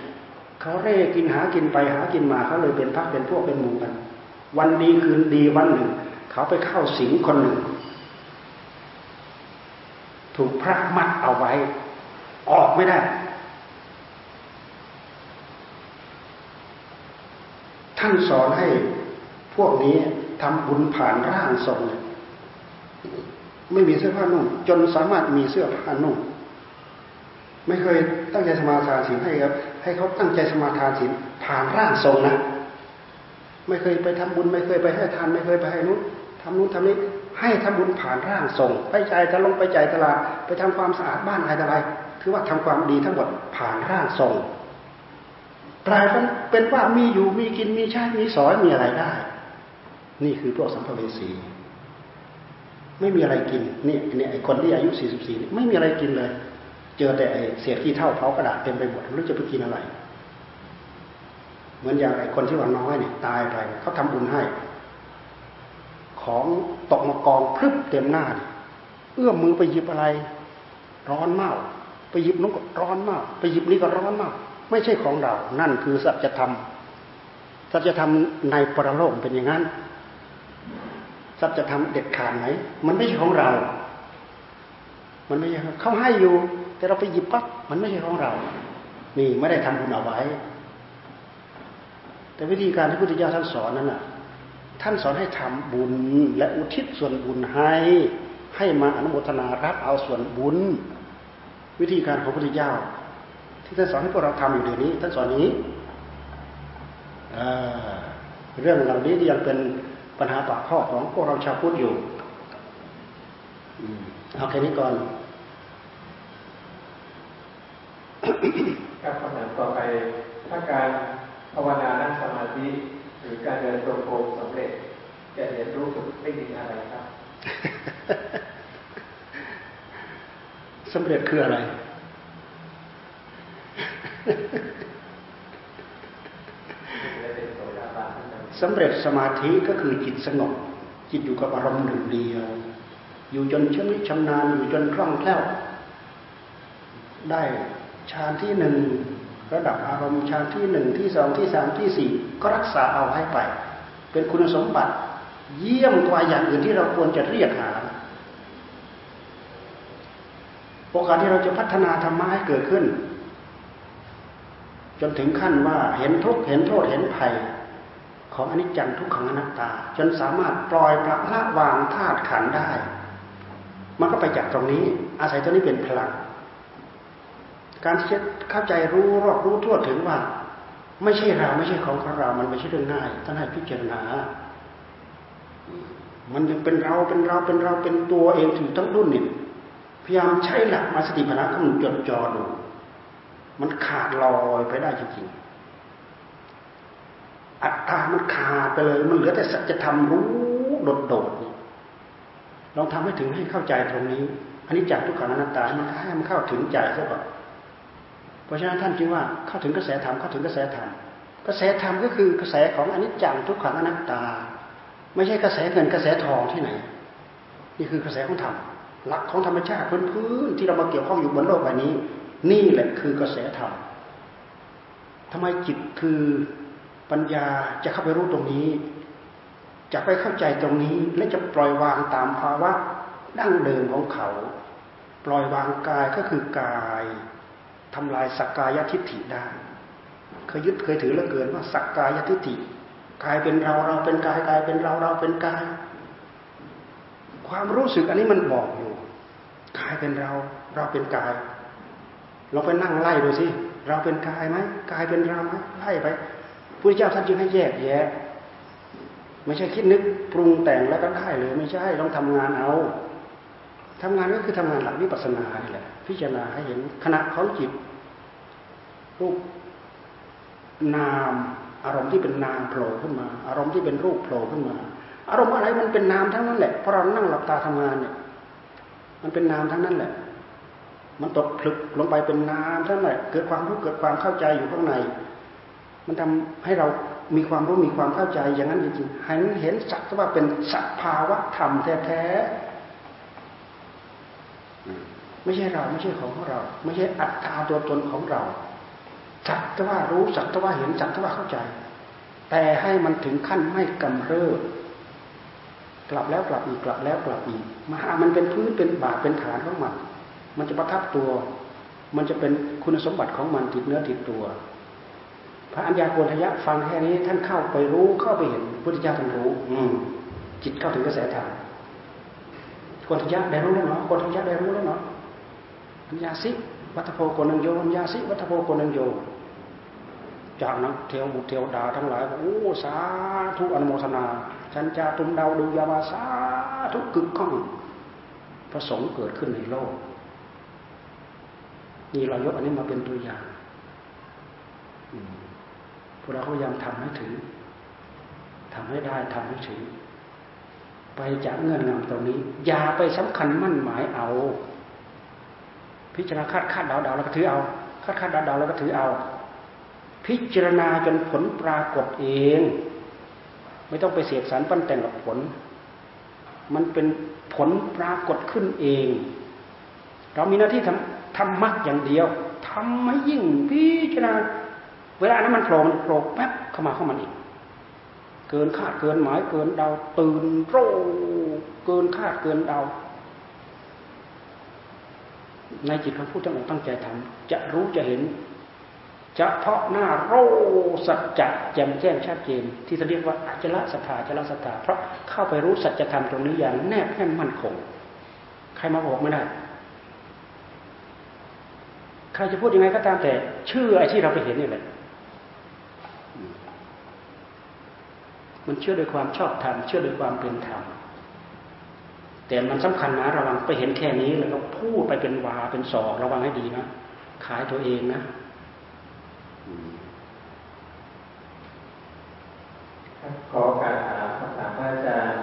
เขาเร่กินหากินไปหากินมาเขาเลยเป็นพักเป็นพวกเป็นหมู่กัน วันดีคืนดีวันหนึ่ง เขาไปเข้าสิงคนหนึ่ง ถูกพระมัดเอาไว้ ออกไม่ได้ท่านสอนให้พวกนี้ทำบุญผ่านร่างทรงไม่มีเสื้อผ้านุ่งจนสามารถมีเสื้อผ้านุ่ง ไม่เคยตั้งใจสมาทานศีลให้ครับ ให้เขาตั้งใจสมาทานศีลผ่านร่างทรงนะ ไม่เคยไปทำบุญ ไม่เคยไปให้ทาน ไม่เคยไปให้นู้นทำนู้นทำนี้ให้ทำบุญผ่านร่างทรง ไปใจจะลงไปใจตลาด ไปทำความสะอาดบ้านอะไรอะไรถือว่าทำความดีทั้งหมดผ่านร่างทรงกลายเป็นว่ามีอยู่มีกินมีใช้มีสอยมีอะไรได้ นี่คือพวกสัมภเวสีไม่มีอะไรกินนี่เนี่ยไอคนที่อายุสี่สิบสี่ไม่มีอะไรกินเลย เจอแต่เศษขี้เท่าเผากระดาษเต็มไปหมดไม่รู้จะไปกินอะไร เหมือนอย่างไอคนที่ว่าน้อยเนี่ยตายไปเขาทำบุญให้ ของตกมากองพรึบเต็มหน้าเอื้อมมือไปหยิบอะไร ร้อนมาก ไปหยิบนู้นก็ร้อนมาก ไปหยิบนี้ก็ร้อนมาก ไม่ใช่ของเรา นั่นคือสัจธรรมสัจธรรมในปรโลกเป็นอย่างนั้นสัจธรรมเด็ดขาดไหมมันไม่ใช่ของเรา มันไม่ใช่เขาให้อยู่ แต่เราไปหยิบปั๊บมันไม่ใช่ของเรา นี่ไม่ได้ทำบุญเอาไว้ แต่วิธีการที่พุทธเจ้าท่านสอนนั้นน่ะ ท่านสอนให้ทำบุญและอุทิศส่วนบุญให้ให้มาอนุโมทนารับเอาส่วนบุญ วิธีการของพระพุทธเจ้า ที่ท่านสอนให้พวกเราทำอยู่เดี๋ยวนี้ ท่านสอนนี้เรื่องเหล่านี้ยังเป็นปัญหาปากข้อของพวกเราชาวพุทธอยู่เอาแค่นี้ก่อน การคำถามต่อไปถ้าการภาวนานั่งสมาธิหรือการเดินตรงโกสำเร็จ จะเรียนรู้ฝึกไม่ดีอะไรครับสำเร็จคืออะไร สำเร็จสมาธิก็คือจิตสงบ จิตอยู่กับอารมณ์หนึ่งเดียว อยู่จนชำนิชำนาญอยู่จนคล่องแคล่วได้ ฌานที่หนึ่งระดับอารมณ์ฌานที่หนึ่งที่สองที่สามที่สี่ก็รักษาเอาให้ไป เป็นคุณสมบัติ เยี่ยมกว่าอย่างอื่นที่เราควรจะเรียกหาโอกาสที่เราจะพัฒนาธรรมะให้เกิดขึ้น จนถึงขั้นว่าเห็นทุกข์เห็นโทษเห็นภัย ของอนิจจังทุกขังอนัตตา จนสามารถปล่อยปละละวางธาตุขันได้ มันก็ไปจากตรงนี้ อาศัยตัวนี้เป็นพลัง การที่จะเข้าใจรู้รอบรู้ทั่วถึงว่า ไม่ใช่เราไม่ใช่ของของเรา มันไม่ใช่เรื่องง่ายท่านให้พิจารณา มันยังเป็นเราเป็นเราเป็นเราเป็นตัวเองถึงทั้งรุ่นนี่พยายามใช้หลักมาสติปัญญาของมันจดจ่อดูมันขาดลอยไปได้จริงๆ อัตตามันขาดไปเลย มันเหลือแต่สัจธรรมรู้โดดๆลองทำให้ถึงให้เข้าใจตรงนี้อันนี้จากทุกขังอนัตตามันให้มันเข้าถึงใจซะก่อน เพราะฉะนั้นท่านจึงว่าเข้าถึงกระแสธรรมเข้าถึงกระแสธรรมกระแสธรรมก็คือกระแสของอนิจจังทุกขังอนัตตา ไม่ใช่กระแสเงินกระแสทองที่ไหน นี่คือกระแสของธรรมหลักของธรรมชาติพื้นพื้นที่เรามาเกี่ยวข้องอยู่บนโลกใบนี้ นี่แหละคือกระแสธรรมทำไมจิตคือปัญญาจะเข้าไปรู้ตรงนี้ จะไปเข้าใจตรงนี้และจะปล่อยวางตามภาวะดั้งเดิมของเขา ปล่อยวางกายก็คือกาย ทำลายสักกายทิฏฐิได้ เคยยึดเคยถือแล้วเกินว่าสักกายทิฏฐิกายเป็นเราเราเป็นกายกายเป็นเราเราเป็นกาย ความรู้สึกอันนี้มันบอกอยู่กายเป็นเราเราเป็นกาย เราไปนั่งไล่ดูสิเราเป็นกายไหมกายเป็นเราไหมไล่ไปพระเจ้าท่านจึงให้แยกแยะ ไม่ใช่คิดนึกปรุงแต่งแล้วก็ได้เลยไม่ใช่ต้องทำงานเอา ทำงานก็คือทำงานหลักวิปัสสนานี่แหละ พิจารณาให้เห็นขณะของจิตรูปนาม อารมณ์ที่เป็นนามโผล่ขึ้นมา อารมณ์ที่เป็นรูปโผล่ขึ้นมา อารมณ์อะไรมันเป็นนามทั้งนั้นแหละเพราะเรานั่งหลับตาทำงานเนี่ย มันเป็นนามทั้งนั้นแหละ มันตกผลึกลงไปเป็นนามทั้งนั้นแหละเกิดความรู้เกิดความเข้าใจอยู่ข้างใน มันทำให้เรามีความรู้มีความเข้าใจอย่างนั้นจริงๆเห็นเห็นสักว่าเป็นสภาวะธรรมแท้ๆ ไม่ใช่เราไม่ใช่ของเรา ไม่ใช่อัตตาตัวตนของเราสักแต่ว่ารู้สักแต่ว่าเห็นสักแต่ว่าเข้าใจ แต่ให้มันถึงขั้นไม่กำเริบกลับแล้วกลับอีกกลับแล้วกลับอีกมหามันเป็นพื้นเป็นบาเป็นฐานของมัน มันจะประทับตัว มันจะเป็นคุณสมบัติของมันติดเนื้อติดตัว พระอัญญาโกณทยะฟังแค่นี้ท่านเข้าไปรู้เข้าไปเห็นพุทธเจ้าท่านรู้ อืจิตเข้าถึงกระแสธรรม กณทยะได้รู้แล้วเนาะโกณทยะได้รู้แล้วเนาะัญญาสิวัตโพกนังโยอัญญาสิวัตโพกนังโยจากนั้นเทวบุตรเทวดาทั้งหลายโอ้สาธุอนุโมทนาฉันจะตุมดาวดูยามาสาธุกึกก้องพระสงฆ์เกิดขึ้นในโลกนี่เรายกอันนี้มาเป็นตัวอย่างพวกเราพยายามทำให้ถึงทำให้ได้ทำให้ถึง ไปจากเงื่อนงำตรงนี้ อย่าไปสำคัญมั่นหมายเอา พิจารณาคาดคาดเดาเดาแล้วก็ถือเอาคาดคาดเดาเดาแล้วก็ถือเอา พิจารณาจนผลปรากฏเอง ไม่ต้องไปเสียสารปั้นแต่งกับผล มันเป็นผลปรากฏขึ้นเอง เรามีหน้าที่ทำทำมักอย่างเดียวทำให้ยิ่งพิจารณาเวลานั้นมันโผล่มันโผล่แป๊บเข้ามาเข้ามาอีก เกินคาดเกินหมายเกินเดา ตื่นโรเกินคาดเกินเดา ในจิตของผู้ตั้งอกตั้งใจทำจะรู้จะเห็นจะเพาะหน้าโรสัจจะแจ่มแจ้งชัดเจน ที่เรียกว่าอจลสัทธาจลสัทธาเพราะเข้าไปรู้สัจธรรมตรงนี้อย่างแนบแน่นมั่นคง ใครมาบอกไม่ได้ใครจะพูดยังไงก็ตามแต่เชื่อไอ้ที่เราไปเห็นนี่แหละ มันเชื่อโดยความชอบธรรมเชื่อโดยความเป็นธรรมแต่มันสำคัญนะระวังไปเห็นแค่นี้แล้วก็พูดไปเป็นวาเป็นสอกระวังให้ดีนะขายตัวเองนะขอการถามคำถามพระอาจารย์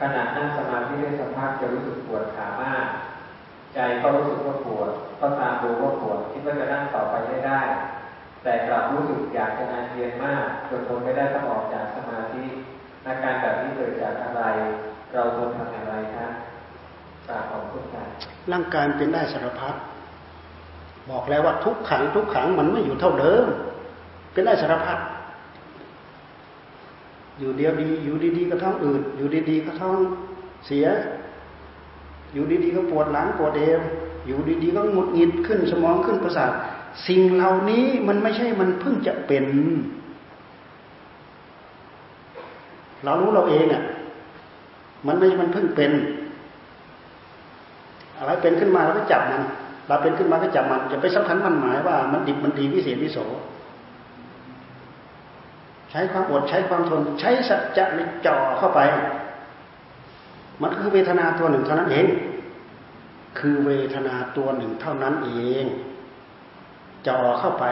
ขณะนั่งสมาธิได้สัมผัสจะรู้สึกปวดขามาก ใจก็รู้สึกว่าปวดก็ตามดูว่าปวดคิดว่าจะนั่งต่อไปไม่ได้ แต่กลับรู้สึกอยากจะอาเจียนมากจนทนไม่ได้ต้องออกจากสมาธิ อาการแบบนี้เกิดจากอะไร เราควรทำอย่างไรครับกราบของคุณอาร่างกายเป็นได้สารพัดบอกแล้วว่าทุกขังทุกขังมันไม่อยู่เท่าเดิม เป็นได้สารพัดอยู่เดียวดี อยู่ดีๆก็ท้องอืดอยู่ดีๆก็ท้องเสีย อยู่ดีๆก็ปวดหลังปวดเอวอยู่ดีๆก็หงุดหงิดขึ้นสมองขึ้นประสาท สิ่งเหล่านี้มันไม่ใช่มันเพิ่งจะเป็น เรารู้เราเองอะมันไม่มันเพิ่งเป็น อะไรเป็นขึ้นมาเราก็จับมัน เราเป็นขึ้นมาก็จับมันจะไปสำคัญมันหมายว่ามันดิบมันดีวิเศษวิโสใช้ความอดใช้ความทน ใช้สัจจะในจ่อเข้าไป มันคือเวทนาตัวหนึ่งเท่านั้นเอง คือเวทนาตัวหนึ่งเท่านั้นเองจ่อเข้าไป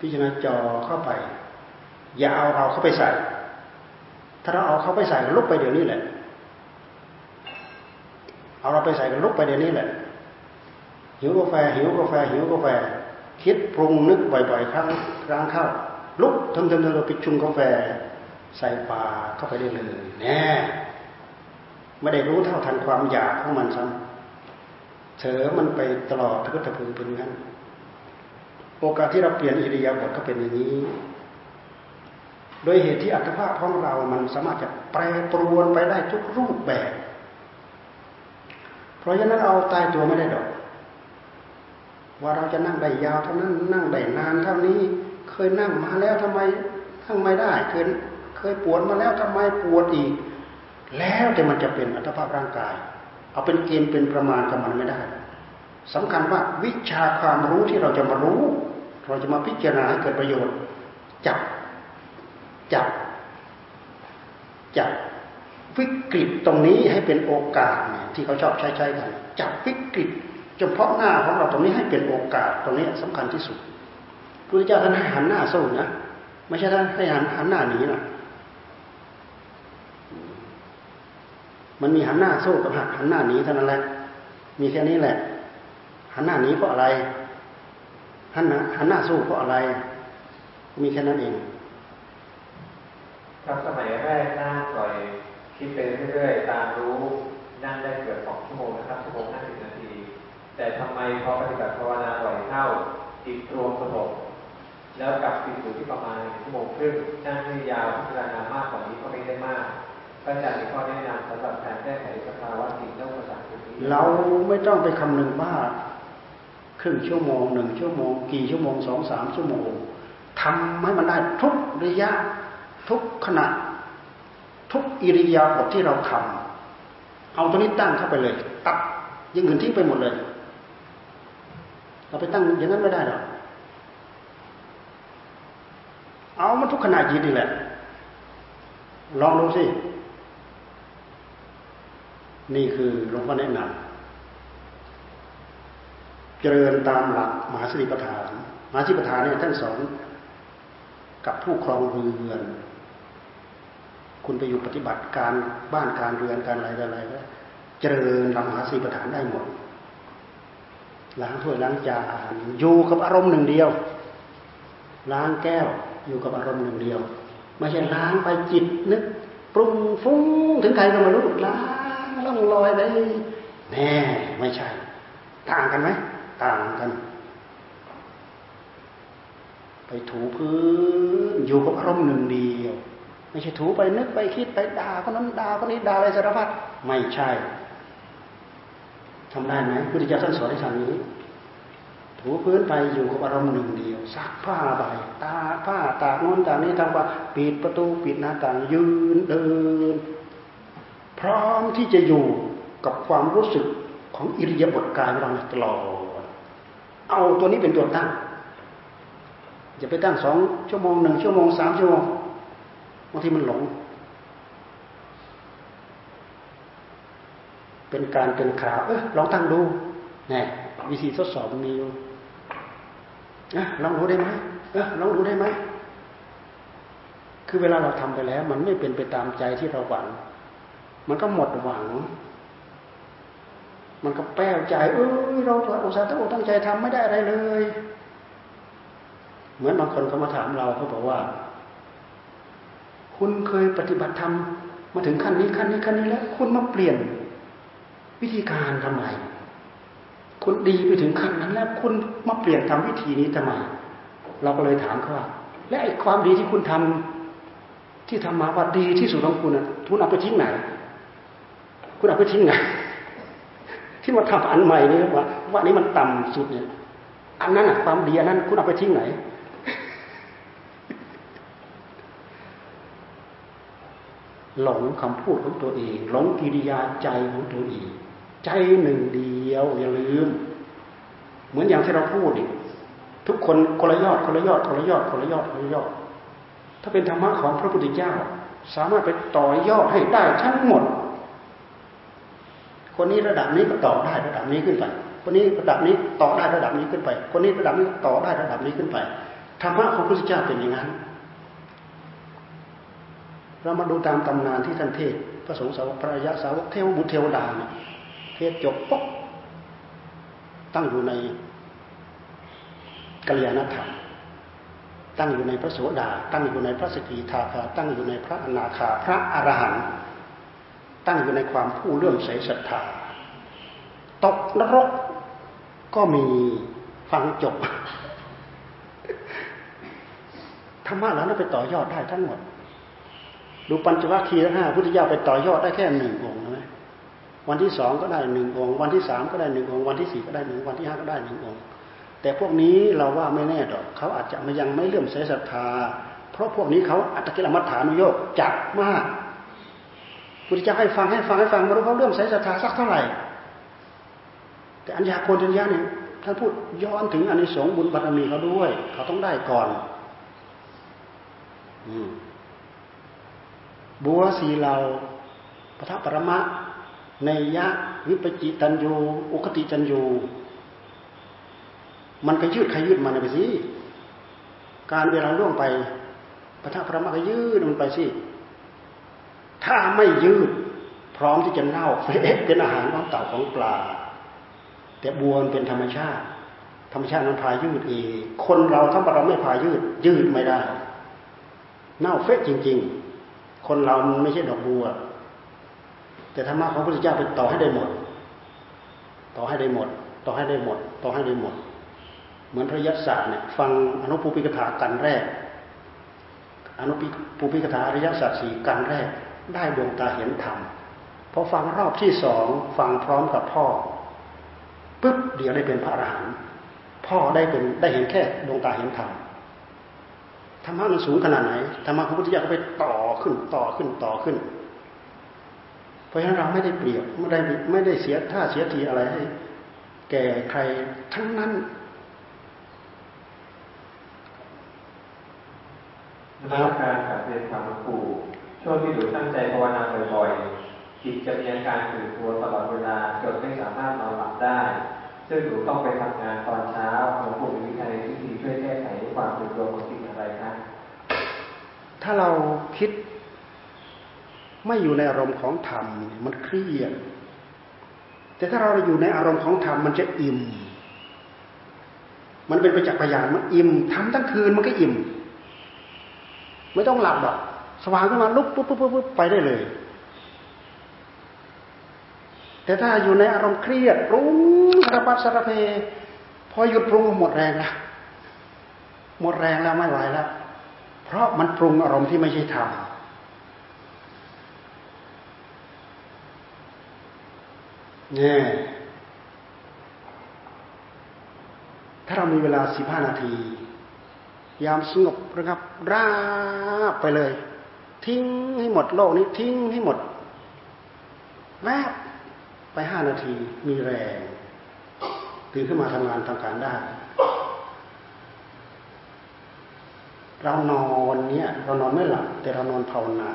พิจารณาจ่อเข้าไป อย่าเอาเราเข้าไปใส่ ถ้าเราเอาเขาไปใส่ลุกไปเดี๋ยวนี้แหละ เอาเราไปใส่กันลุกไปเดี๋ยวนี้แหละ หิวกาแฟ หิวกาแฟ หิวกาแฟ คิดปรุงนึกบ่อยๆครั้งครั้งเข้า ลุกทำทำทำเราไปชุงกาแฟ ใส่ปาเข้าไปได้เลยแน่ไม่ได้รู้เท่าทันความอยากของมันซ้ำเถอมันไปตลอดทุกทพือเป็นงั้น โอกาสที่เราเปลี่ยนอิริยาบถก็เป็นอย่างนี้ โดยเหตุที่อัตภาพของเรามันสามารถจะแปรปรวนไปได้ทุกรูปแบบ เพราะฉะนั้นเอาตายตัวไม่ได้ดอก ว่าเราจะนั่งได้ยาวเท่านั้นนั่งได้นานเท่านี้ เคยนั่งมาแล้วทำไมนั่งไม่ได้ เคยเคยปวดมาแล้วทำไมปวดอีก แล้วแต่มันจะเป็นอัตภาพร่างกาย เอาเป็นเกณฑ์เป็นประมาณกับมันไม่ได้สำคัญว่าวิชาความรู้ที่เราจะมารู้ เราจะมาพิจารณาให้เกิดประโยชน์จับ จับจับวิกฤตตรงนี้ให้เป็นโอกาสที่เขาชอบใช้ใช้กันจับวิกฤตเฉพาะหน้าของเราตรงนี้ให้เป็นโอกาสตรงนี้สำคัญที่สุดพุทธเจ้าท่านให้หันหน้าสู้นะไม่ใช่ท่านให้หันหันหน้าหนีนะมันมีหันหน้าสู้กับหันหน้าหนีเท่านั้นแหละมีแค่นี้แหละ หันหน้าหนีเพราะอะไรหันหน้าหันหน้าสู้เพราะอะไร มีแค่นั้นเอง ครับสมัยแรกนั่งปล่อยคิดไปเรื่อยๆ ตามรู้นั่งได้เกือบสองชั่วโมงนะครับชั่วโมงห้าสิบนาที แต่ทำไมพอปฏิบัติภาวนาปล่อยเข้าจิตรวมสงบแล้วกลับไปสู่ที่ประมาณชั่วโมงครึ่งนั่งให้ยาวพิจารณามากกว่านี้ก็ไม่ได้มากพระอาจารย์มีข้อแนะนำสำหรับการแก้ไขสภาวะจิตต้องประสานตรงนี้เราไม่ต้องไปคำนึงว่าครึ่งชั่วโมงหนึ่งชั่วโมง กี่ชั่วโมงสองสามชั่วโมงทำให้มันได้ทุกระยะ ทุกขณะ ทุกอิริยาบถที่เราทำเอาตัวนี้ตั้งเข้าไปเลย ตัดยังอื่นทิ้งไปหมดเลย เราไปตั้งอย่างนั้นไม่ได้หรอกเอามันทุกขณะจิตนี่แหละ ลองดูสินี่คือหลวงพ่อแนะนำเจริญตามหลักมหาสติปัฏฐานมหาสติปัฏฐานเนี่ยท่านสอนกับผู้ครองเรือน คุณไปอยู่ปฏิบัติการบ้านการเรือนการอะไรอะไรก็เจริญลำมหาสติปัฏฐานได้หมดล้างถ้วยล้างจานอยู่กับอารมณ์หนึ่งเดียว ล้างแก้วอยู่กับอารมณ์หนึ่งเดียว ไม่ใช่ล้างไปจิตนึกปรุงฟุ้งถึงใครก็ไม่รู้ล้างล่องลอยไปแน่ไม่ใช่ ต่างกันไหมต่างกัน ไปถูพื้นอยู่กับอารมณ์หนึ่งเดียว ไม่ใช่ถูไปนึกไปคิดไปด่าคนนั้นด่าคนนี้ด่าอะไรสารพัดไม่ใช่ทำได้ไหมพุทธเจ้าท่านสอนให้ทำนี้ ถูพื้นไปอยู่กับอารมณ์หนึ่งเดียวซักผ้าไปตาผ้าตากโน้นตากนี้ทำว่าปิดประตูปิดหน้าต่างยืนเดิน พร้อมที่จะอยู่กับความรู้สึกของอิริยาบถกายองเราตลอดเอาตัวนี้เป็นตัวตั้งจะไปตั้งสองชั่วโมงหนึ่งชั่วโมงสามชั่วโมง บางทีมันหลง เป็นการเป็นข่าว เออลองตั้งดูแน่วิธีทดสอบมีอยู่นะลองดูได้ไหมเออลองดูได้ไหมคือเวลาเราทำไปแล้ว มันไม่เป็นไปตามใจที่เราหวัง มันก็หมดหวัง มันก็แป้วใจ เออเราอุตส่าห์ตั้งอกตั้งใจทำไม่ได้อะไรเลย เหมือนบางคนเขามาถามเราเขาบอกว่า คุณเคยปฏิบัติธรรมมาถึงขั้นนี้ขั้นนี้ขั้นนี้แล้ว คุณมาเปลี่ยนวิธีการทำไม คุณดีไปถึงขั้นนั้น แล้วคุณมาเปลี่ยนทำวิธีนี้ทำไม เราก็เลยถามเขาว่า และไอ้ความดีที่คุณทำที่ทำมาว่าดีที่สุดของคุณนะคุณเอาไปทิ้งไหน คุณเอาไปทิ้งไหน ที่มาทำอันใหม่นี่ว่า ว่านี้มันต่ำสุดเนี่ย อันนั้นอะความดีอันนั้น คุณเอาไปทิ้งไหน หลงคำพูดของตัวเอง หลงกิริยาใจของตัวเอง ใจหนึ่งเดียวอย่าลืม เหมือนอย่างที่เราพูดนี่ทุกคนคนละยอดคนละยอดคนละยอดคนละยอดคนละยอด ถ้าเป็นธรรมะของพระพุทธเจ้า สามารถไปต่อยอดให้ได้ทั้งหมด คนนี้ระดับนี้ก็ต่อได้ระดับนี้ขึ้นไป คนนี้ระดับนี้ต่อได้ระดับนี้ขึ้นไป คนนี้ระดับนี้ต่อได้ระดับนี้ขึ้นไปธรรมะของพระพุทธเจ้าเป็นอย่างนั้น เรามาดูตามตำนานที่ท่านเทศพระสงฆ์สาวกพระยาสาวกเทวบุตรเทวดาเนี่ยทศจบปุ๊บตั้งอยู่ในกัลยาณธรรม ตั้งอยู่ในพระโสดา ตั้งอยู่ในพระสกิทาคา ตั้งอยู่ในพระอนาคา พระอรหันต์ ตั้งอยู่ในความผู้เลื่อมใสศรัทธา ตกนรกก็มีฟังจบ ธรรมะแล้วไปต่อยอดได้ทั้งหมด ดูปัญจวัคคีย์ทั้งห้าพุทธิยาไปต่อยอดได้แค่หนึ่งองค์นะวันที่สองก็ได้หนึ่งองค์ วันที่สามก็ได้หนึ่งองค์ วันที่สี่ก็ได้หนึ่งวันที่ห้าก็ได้หนึ่งองค์ แต่พวกนี้เราว่าไม่แน่ดอกเขาอาจจะยังไม่เลื่อมใสศรัทธา เพราะพวกนี้เขาอัตกิลมัฏฐานุโยกจัดมากพุทธเจ้าให้ฟังให้ฟังให้ฟังมารู้เขาเลื่อมใสศรัทธาสักเท่าไหร่ แต่อัญญาโกณทัญญาเนี่ยท่านพูดย้อนถึงอนิสงส์บุญบารมีเขาด้วย เขาต้องได้ก่อน บัวสีเหลาพระธปรมะในยะวิปจิตันยูอุคติจันยูมันก็ยืดใครยืดมันไปสิการเวลาล่วงไปปะทะพระมก็ยืดมันไปสิถ้าไม่ยืดพร้อมที่จะเน่าเฟะเป็นอาหารของเต่าของปลา แต่บัวเป็นธรรมชาติ ธรรมชาติมันพายืดเองคนเราถ้าเราไม่พายืด ยืดไม่ได้ เน่าเฟะจริง ๆ คนเรามันไม่ใช่ดอกบัว แต่ธรรมะของพระพุทธเจ้าเป็นต่อให้ได้หมด ต่อให้ได้หมด ต่อให้ได้หมด ต่อให้ได้หมด เหมือนพระยัสสะเนี่ยฟังอนุปูปิกถากันแรก อนุปูปิกถาอริยสัจสี่กันแรก ได้ดวงตาเห็นธรรมพอฟังรอบที่สองฟังพร้อมกับพ่อปุ๊บเดี๋ยวได้เป็นพระอรหันต์พ่อได้เป็นได้เห็นแค่ดวงตาเห็นธรรม ธรรมะมันสูงขนาดไหนธรรมะของพุทธเจ้าก็ไปต่อขึ้นต่อขึ้นต่อขึ้น เพราะฉะนั้นเราไม่ได้เปรียบไม่ได้ไม่ได้เสียท่าเสียทีอะไรให้ แก่ใครทั้งนั้นนักการกับเรียนธรรมครูช่วงที่หนูตั้งใจภาวนาบ่อยๆจิตจะมีอาการตื่นตัวตลอดเวลาจนไม่สามารถนอนหลับได้ซึ่งหนูต้องไปทำงานตอนเช้าหลวงปู่มีวิธีวิธีช่วยแก้ไขความตื่นตัวของจิตอะไรคะ ถ้าเราคิด ไม่อยู่ในอารมณ์ของธรรมมันเครียดแต่ถ้าเราอยู่ในอารมณ์ของธรรมมันจะอิ่ม มันเป็นประจักษ์พยานมันอิ่มทำทั้งคืนมันก็อิ่ม ไม่ต้องหลับหรอกสว่างขึ้นมาลุกปุ๊บปุ๊บปุ๊บไปได้เลย แต่ถ้าอยู่ในอารมณ์เครียดปรุงสารพัดสารเพ พอหยุดปรุงหมดแรงแล้วหมดแรงแล้วไม่ไหวแล้ว เพราะมันปรุงอารมณ์ที่ไม่ใช่ธรรมเนี่ยถ้าเรามีเวลาสิบห้านาที ยามสงบระงับราบไปเลย ทิ้งให้หมดโลกนี้ทิ้งให้หมดแวบไปห้านาทีมีแรงตื่นขึ้นมาทำงานทำการได้ เรานอนเนี่ย เรานอนไม่หลับแต่เรานอนภาวนา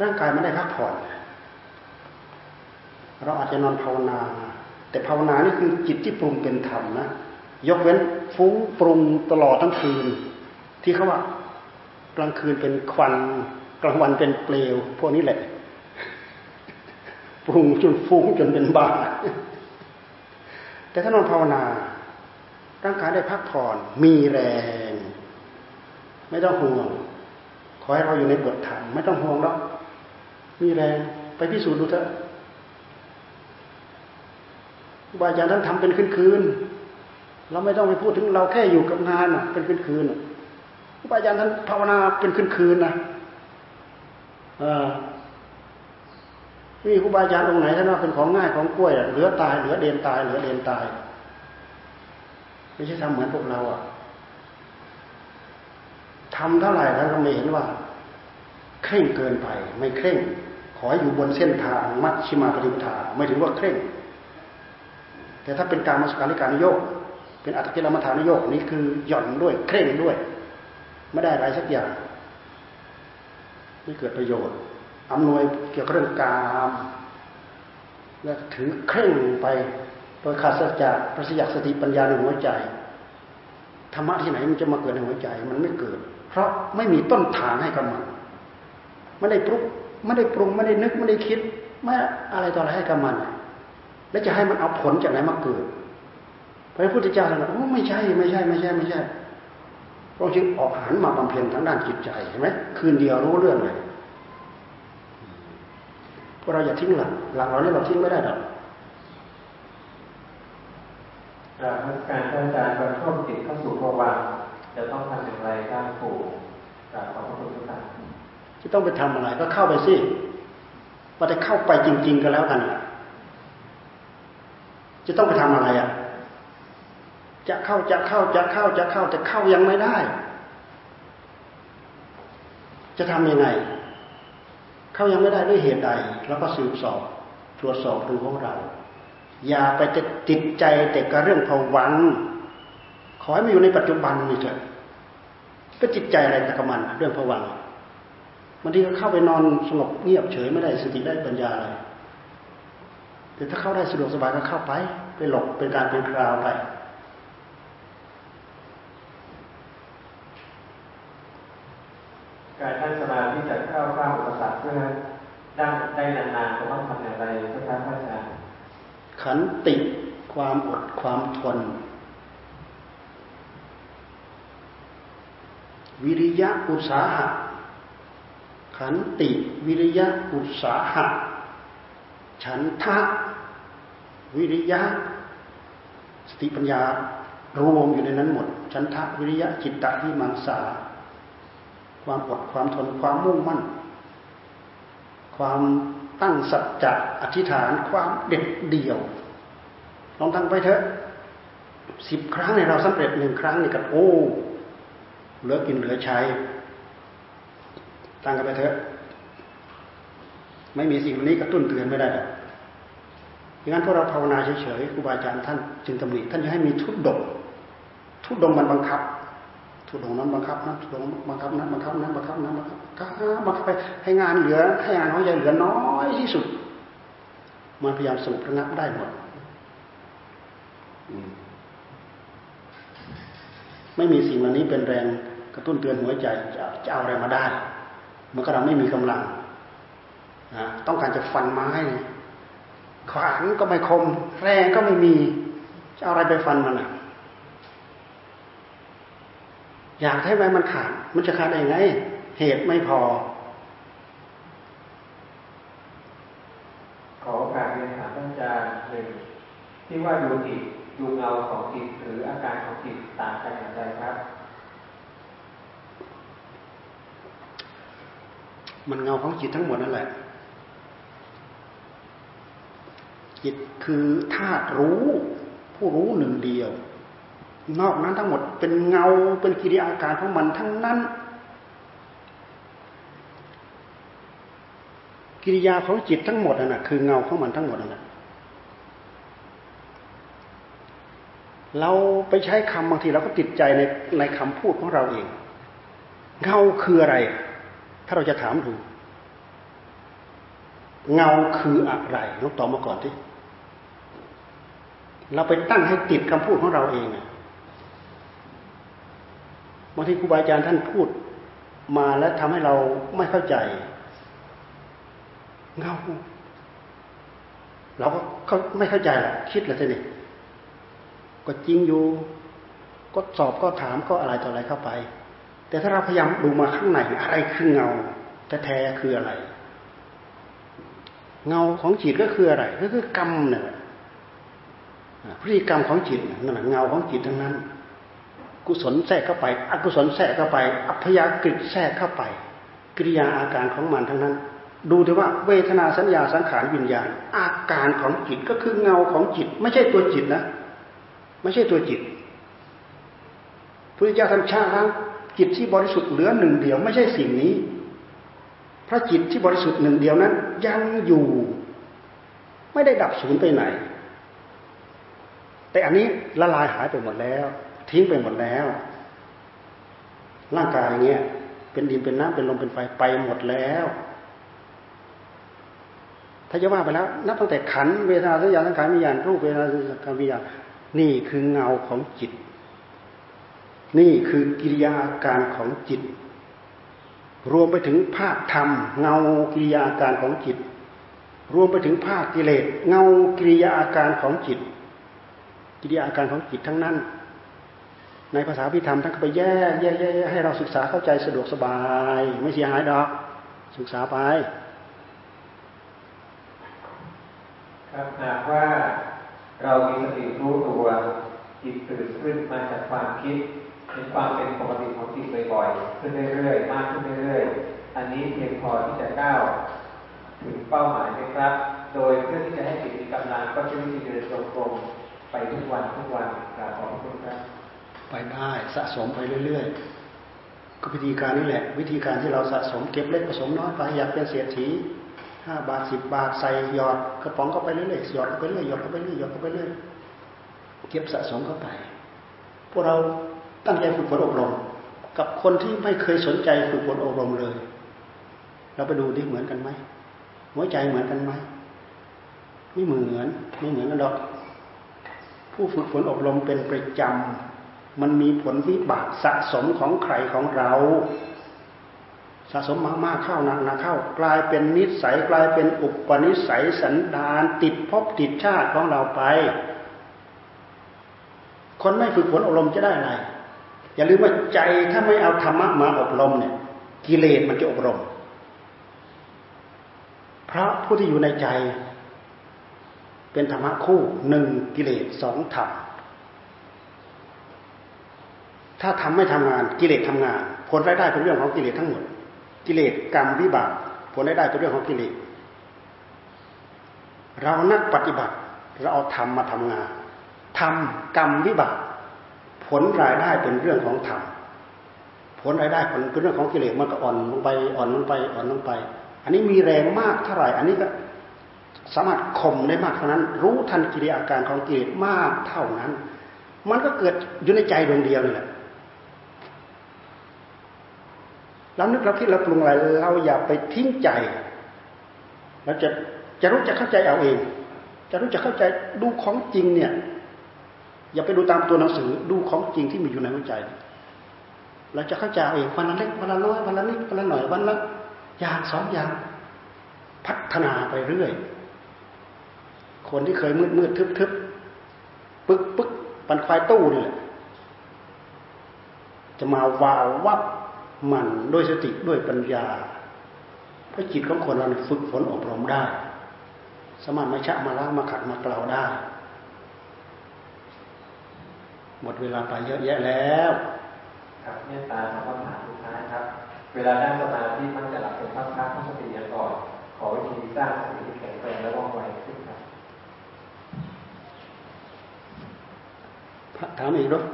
ร่างกายไม่ได้พักผ่อนเราอาจจะนอนภาวนา แต่ภาวนานี่คือจิตที่ปรุงเป็นธรรมนะยกเว้นฟุ้งปรุงตลอดทั้งคืน ที่เขาว่ากลางคืนเป็นควันกลางวันเป็นเปลว พวกนี้แหละปรุงจนฟุ้งจนเป็นบ้าแต่ถ้านอนภาวนา ร่างกายได้พักผ่อนมีแรง ไม่ต้องห่วง ขอให้เราอยู่ในบทธรรมไม่ต้องห่วงหรอกมีแรงไปพิสูจน์ดูเถอะบาอาจารย์ท่านทำเป็นคืนคืนเราไม่ต้องไปพูดถึงเราแค่อยู่กับงานเป็นคืนคืนครูบาอาจารย์ท่านภาวนาเป็นคืนคืนนะมีครูบาอาจารย์องค์ไหนท่านว่าเป็นของง่ายของกล้วยเหลือตายเหลือเดนตายเหลือเดนตายไม่ใช่ทำเหมือนพวกเราอะ ทำเท่าไหร่แล้วก็ไม่เห็นว่า เคร่งเกินไป ไม่เคร่ง ขออยู่บนเส้นทางมัชชิมาปฏิปทาไม่ถือว่าเคร่ง แต่ถ้าเป็นการมาสการิการนโยกเป็นอัตติลมัฐานโยกนี่คือหย่อนด้วยเคร่งด้วย ไม่ได้อะไรสักอย่างไม่เกิดประโยชน์อำนวยเกี่ยวกับเรื่องกามและถือเคร่งไปโดยขาดสัจจะประสิทธิสติปัญญาในหัวใจธรรมะที่ไหนมันจะมาเกิดในหัวใจ มันไม่เกิด เพราะไม่มีต้นทางให้กับมันไม่ได้ปรุงไม่ได้ปรุงไม่ได้นึกไม่ได้คิดไม่อะไรต่ออะไรให้กับมันแล้วจะให้มันเอาผลจากไหนมาเกิดพระพุทธเจ้าท่านบอกไม่ใช่ไม่ใช่ไม่ใช่ไม่ใช่พระจึงออกหันมาบำเพ็ญทางด้านจิตใจเห็นไหมคืนเดียวรู้เรื่องเลยพวกเราอย่าทิ้งหลักหลักเราเนี่ยเราทิ้งไม่ได้หรอกการท่านอาจารย์บรรทุกจิตเข้าสู่ภวัง จะต้องทำอย่างไรก้างปู่จากขอพระคุณทุกท่านจะต้องไปทำอะไรก็เข้าไปสิว่าจะเข้าไปจริง ๆ ก็แล้วกันจะต้องไปทำอะไรอะ จะเข้าจะเข้าจะเข้าจะเข้าแต่เข้ายังไม่ได้ จะทำยังไง เข้ายังไม่ได้ด้วยเหตุใดแล้วก็สืบสอบตรวจสอบดูของเรา อย่าไปจะติดใจแต่กับเรื่องภวัง ขอให้มันอยู่ในปัจจุบันนี่เถอะก็จิตใจอะไรตะกมันเรื่องผวังบางทีก็เข้าไปนอนสงบเงียบเฉยไม่ได้สติได้ปัญญาอะไรแต่ถ้าเข้าได้สะดวกสบายก็เข้าไป ไปหลบเป็นการเป็นคราวไป การท่านสมาธิจะเข้าข้ามอุปสรรคเพื่อได้ได้นานๆจะต้องทำอย่างไรเพื่อท่านพระอาจารย์ขันติความอดความทน วิริยะอุตสาหะ ขันติวิริยะอุตสาหะ ฉันทะ วิริยะ สติปัญญารวมอยู่ในนั้นหมด ฉันทะวิริยะจิตตะวิมังสา ความอดความทนความมุ่งมั่น ความตั้งสัจจะอธิษฐานความเด็ดเดี่ยว ลองตั้งไปเถอะสิบครั้งในเราสำเร็จหนึ่งครั้งนี่กับโอ้ เหลือกินเหลือใช้ ตั้งกันไปเถอะ ไม่มีสิ่งนี้กระตุ้นเตือนไม่ได้หรอกงั้นพวกเราภาวนาเฉยๆครูบาอาจารย์ท่านจึงตำหนิท่านจะให้มีทุดดงทุดดงมันบังคับ ทุดดงนั้นบังคับนะทุดดงบังคับนั้นบังคับนั้นบังคับนั้นบังคับบังคับไปให้งานเหลือ ให้งานของใหญ่เหลือน้อยที่สุดมันพยายามสงบระงับได้หมดไม่มีสิ่งเหล่านี้เป็นแรง กระตุ้นเตือนหัวใจจะจะเอาอะไรมาได้เมื่อเราไม่มีกำลังนะต้องการจะฟันไม้ขวานก็ไม่คม แรงก็ไม่มีจะเอาอะไรไปฟันมันอะอยากให้ไม้มันขาด มันจะขาดได้ยังไง เหตุไม่พอ ขอโอกาสเรียนถามอาจารย์หนึ่งที่ว่าดูจิตดูเงาของจิตหรืออาการของจิตต่างกันอย่างไรครับ มันเงาของจิตทั้งหมดนั่นแหละ จิตคือธาตุรู้ ผู้รู้หนึ่งเดียว นอกนั้นทั้งหมดเป็นเงาเป็นกิริยาการของมันทั้งนั้น กิริยาของจิตทั้งหมดนั่นะคือเงาของมันทั้งหมดนั่นแหละเราไปใช้คำบางทีเราก็ติดใจในในคำพูดของเราเอง เงาคืออะไร ถ้าเราจะถามดู เงาคืออะไรลองตอบมาก่อนที่เราไปตั้งให้ติดคำพูดของเราเองบางทีครูบาอาจารย์ท่านพูดมาแล้วทำให้เราไม่เข้าใจ เงาเราก็ไม่เข้าใจแหละคิดแล้วสิก็จริงอยู่ ก็สอบก็ถามก็อะไรต่ออะไรเข้าไป แต่ถ้าเราพยายามดูมาข้างในอะไรคือเงาแท้ๆคืออะไร เงาของจิตก็คืออะไร ก็คือกรรมเนี่ยพฤติกรรมของจิตนั่นแหละเงาของจิตทั้งนั้น กุศลแทรกเข้าไป อกุศลแทรกเข้าไป อัพยากฤิแทรกเข้าไป กิริยาอาการของมันทั้งนั้น ดูเถอะว่าเวทนาสัญญาสังขารวิญญาณ อาการของจิตก็คือเงาของจิต ไม่ใช่ตัวจิตนะ ไม่ใช่ตัวจิตพระเจ้าท่านชาล้าง จิตที่บริสุทธิ์เหลือหนึ่งเดียวไม่ใช่สิ่งนี้ พระจิตที่บริสุทธิ์หนึ่งเดียวนั้น ยังอยู่ ไม่ได้ดับสูญไปไหน แต่อันนี้ละลายหายไปหมดแล้ว ทิ้งไปหมดแล้ว ร่างกายเงี้ยเป็นดินเป็นน้ำเป็นลมเป็นไฟไปหมดแล้วถ้าจะว่าไปแล้วนับตั้งแต่ขันเวทนาสัญญาสังขารวิญญาณรูปเวทนาสัญญาวิญญาณนี่คือเงาของจิต นี่คือกิริยาการของจิต รวมไปถึงภาคธรรม เงากิริยาการของจิต รวมไปถึงภาคกิเลสเงากิริยาอาการของจิต กิริยาอาการของจิตทั้งนั้น ในภาษาพิธรรมท่านก็ไปแยกแยกแยกให้เราศึกษาเข้าใจสะดวกสบาย ไม่เสียหายดอก ศึกษาไป ครับหากว่าเรามีสติรู้ตัวจิตตื่นขึ้นมาจากความคิด ในความเป็นปกติของจิตบ่อยๆขึ้นเรื่อยๆมากขึ้นเรื่อยๆอันนี้เพียงพอที่จะก้าวถึงเป้าหมายไหมครับ โดยเพื่อที่จะให้จิตมีกำลังก็จะวิธีเดินตรงๆไปทุกวันทุกวันกราบขอบคุณครับไปได้สะสมไปเรื่อยๆก็วิธีการนี้แหละ วิธีการที่เราสะสมเก็บเล็กผสมน้อยไปอยากเป็นเศรษฐีห้าบาทสิบบาทใส่หยอดกระป๋องก็ไปเรื่อยๆหยอดเข้าไปเรื่อยหยอดเข้าไปเรื่อยหยอดเข้าไปเรื่อยเก็บสะสมเข้าไป พวกเรา ตั้งใจฝึกฝนอบรม กับคนที่ไม่เคยสนใจฝึกฝนอบรมเลย เราไปดูดิเหมือนกันไหมหัวใจเหมือนกันไหมไม่เหมือนไม่เหมือนกันดอกผู้ฝึกฝนอบรมเป็นประจำมันมีผลวิบากสะสมของใครของเรา สะสมมากๆเข้านักนะเข้ากลายเป็นนิสัยกลายเป็นอุปนิสัยสันดานติดภพติดชาติของเราไป คนไม่ฝึกฝนอบรมจะได้อะไร อย่าลืมว่าใจถ้าไม่เอาธรรมะมาอบรมเนี่ย กิเลสมันจะอบรม เพราะผู้ที่อยู่ในใจ เป็นธรรมะคู่หนึ่งกิเลสสองธรรมถ้าทำไม่ทำงานกิเลสทำงาน ผลรายได้เป็นเรื่องของกิเลสทั้งหมด กิเลสกรรมวิบากผลรายได้เป็นเรื่องของกิเลสเรานักปฏิบัติเราเอาธรรมมาทำงานทำกรรมวิบาก ผลรายได้เป็นเรื่องของธรรมผลรายได้ผลเป็นเรื่องของกิเลสมันก็อ่อนลงไปอ่อนลงไปอ่อนลงไป อันนี้มีแรงมากเท่าไหร่ อันนี้ก็สามารถข่มได้มากเท่านั้น รู้ทันกิริยาการของกิเลสมากเท่านั้น มันก็เกิดอยู่ในใจดวงเดียวนี่แหละเรานึกเราคิดเราปรุงอะไรเราอย่าไปทิ้งใจเราจะจะรู้จะเข้าใจเอาเอง จะรู้จะเข้าใจดูของจริงเนี่ย อย่าไปดูตามตัวหนังสือดูของจริงที่มีอยู่ในหัวใจ เราจะเข้าใจเองวันละเล็กวันละน้อยวันละนิดวันละหน่อยวันละอย่างสองอย่างพัฒนาไปเรื่อย คนที่เคยมืดมืดทึบทึบปึ๊กปึ๊กปันควายตู้นี่แหละจะมาวาววับมันด้วยสติด้วยปัญญาเพราะจิตของคนเราฝึกฝนอบรมได้ สามารถมาชะมาล้างมาขัดมาเกลาได้ หมดเวลาไปเยอะแยะแล้ว ครับเมตตาคำถามสุดท้ายครับ เวลานั่งสมาธิมันจะหลับเป็นพักๆต้องสติอย่างก่อน ขอวิธีสร้างสติแข็งแรงและว่องไวขึ้นครับถามอีกด้วย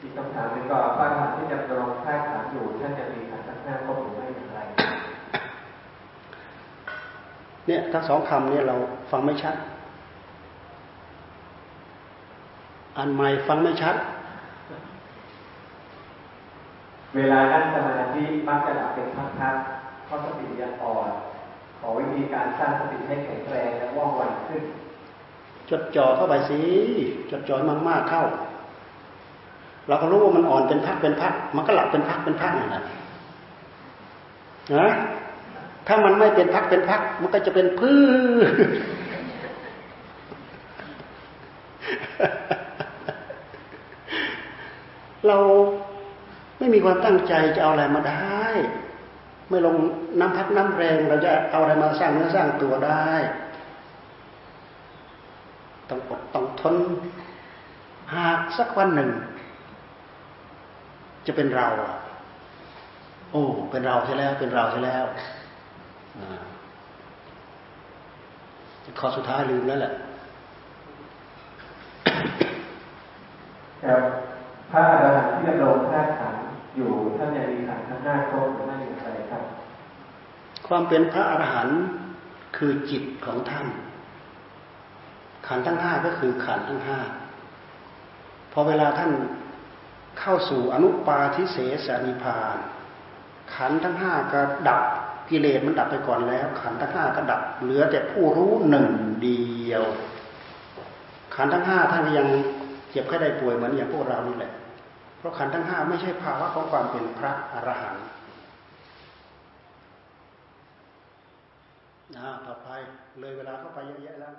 อีกคำถามหนึ่งก็ป้าถามที่จะลงท่าถามอยู่ท่านจะมีขันทั้งห้าครบหรือไม่อย่างไร เนี่ยทั้งสองคำเนี่ยเราฟังไม่ชัด อันใหม่ฟังไม่ชัด เวลานั่งสมาธิมักจะหลับเป็นพักๆเพราะสติยังอ่อนขอวิธีการสร้างสติให้แข็งแรงและว่องไวขึ้น จดจ่อเข้าไปสิจดจ่อมากๆเข้า เราก็รู้ว่ามันอ่อนเป็นพักเป็นพัก มันก็หลับเป็นพักเป็นพักนั่นแหละนะถ้ามันไม่เป็นพักเป็นพัก มันก็จะเป็นพื้ เราไม่มีความตั้งใจจะเอาอะไรมาได้ ไม่ลงน้ำพักน้ำแรงเราจะเอาอะไรมาสร้างเนื้อสร้างตัวได้ ต้องอดต้องทน หากสักวันหนึ่ง จะเป็นเราโอ้เป็นเราใช่แล้วเป็นเราใช่แล้วข้อสุดท้ายลืมแล้วแหละครับ พระอรหันต์ที่ดำรงธาตุขันอยู่ท่านยังมีขันทั้งห้าครบหรือไม่อย่างไรครับ ความเป็นพระอรหันต์คือจิตของท่าน ขันทั้งห้าก็คือขันทั้งห้าพอเวลาท่านเข้าสู่อนุปาทิเสสนิพาน ขันทั้งห้าก็ดับกิเลสมันดับไปก่อนแล้ว ขันทั้งห้าก็ดับ เหลือแต่ผู้รู้หนึ่งเดียว ขันทั้งห้าท่านยังเจ็บแค่ได้ป่วยเหมือนอย่างพวกเรานี่แหละ เพราะขันทั้งห้าไม่ใช่ภาวะของความเป็นพระอรหันต์นะต่อไปเลยเวลาเข้าไปเยอะแยะแล้ว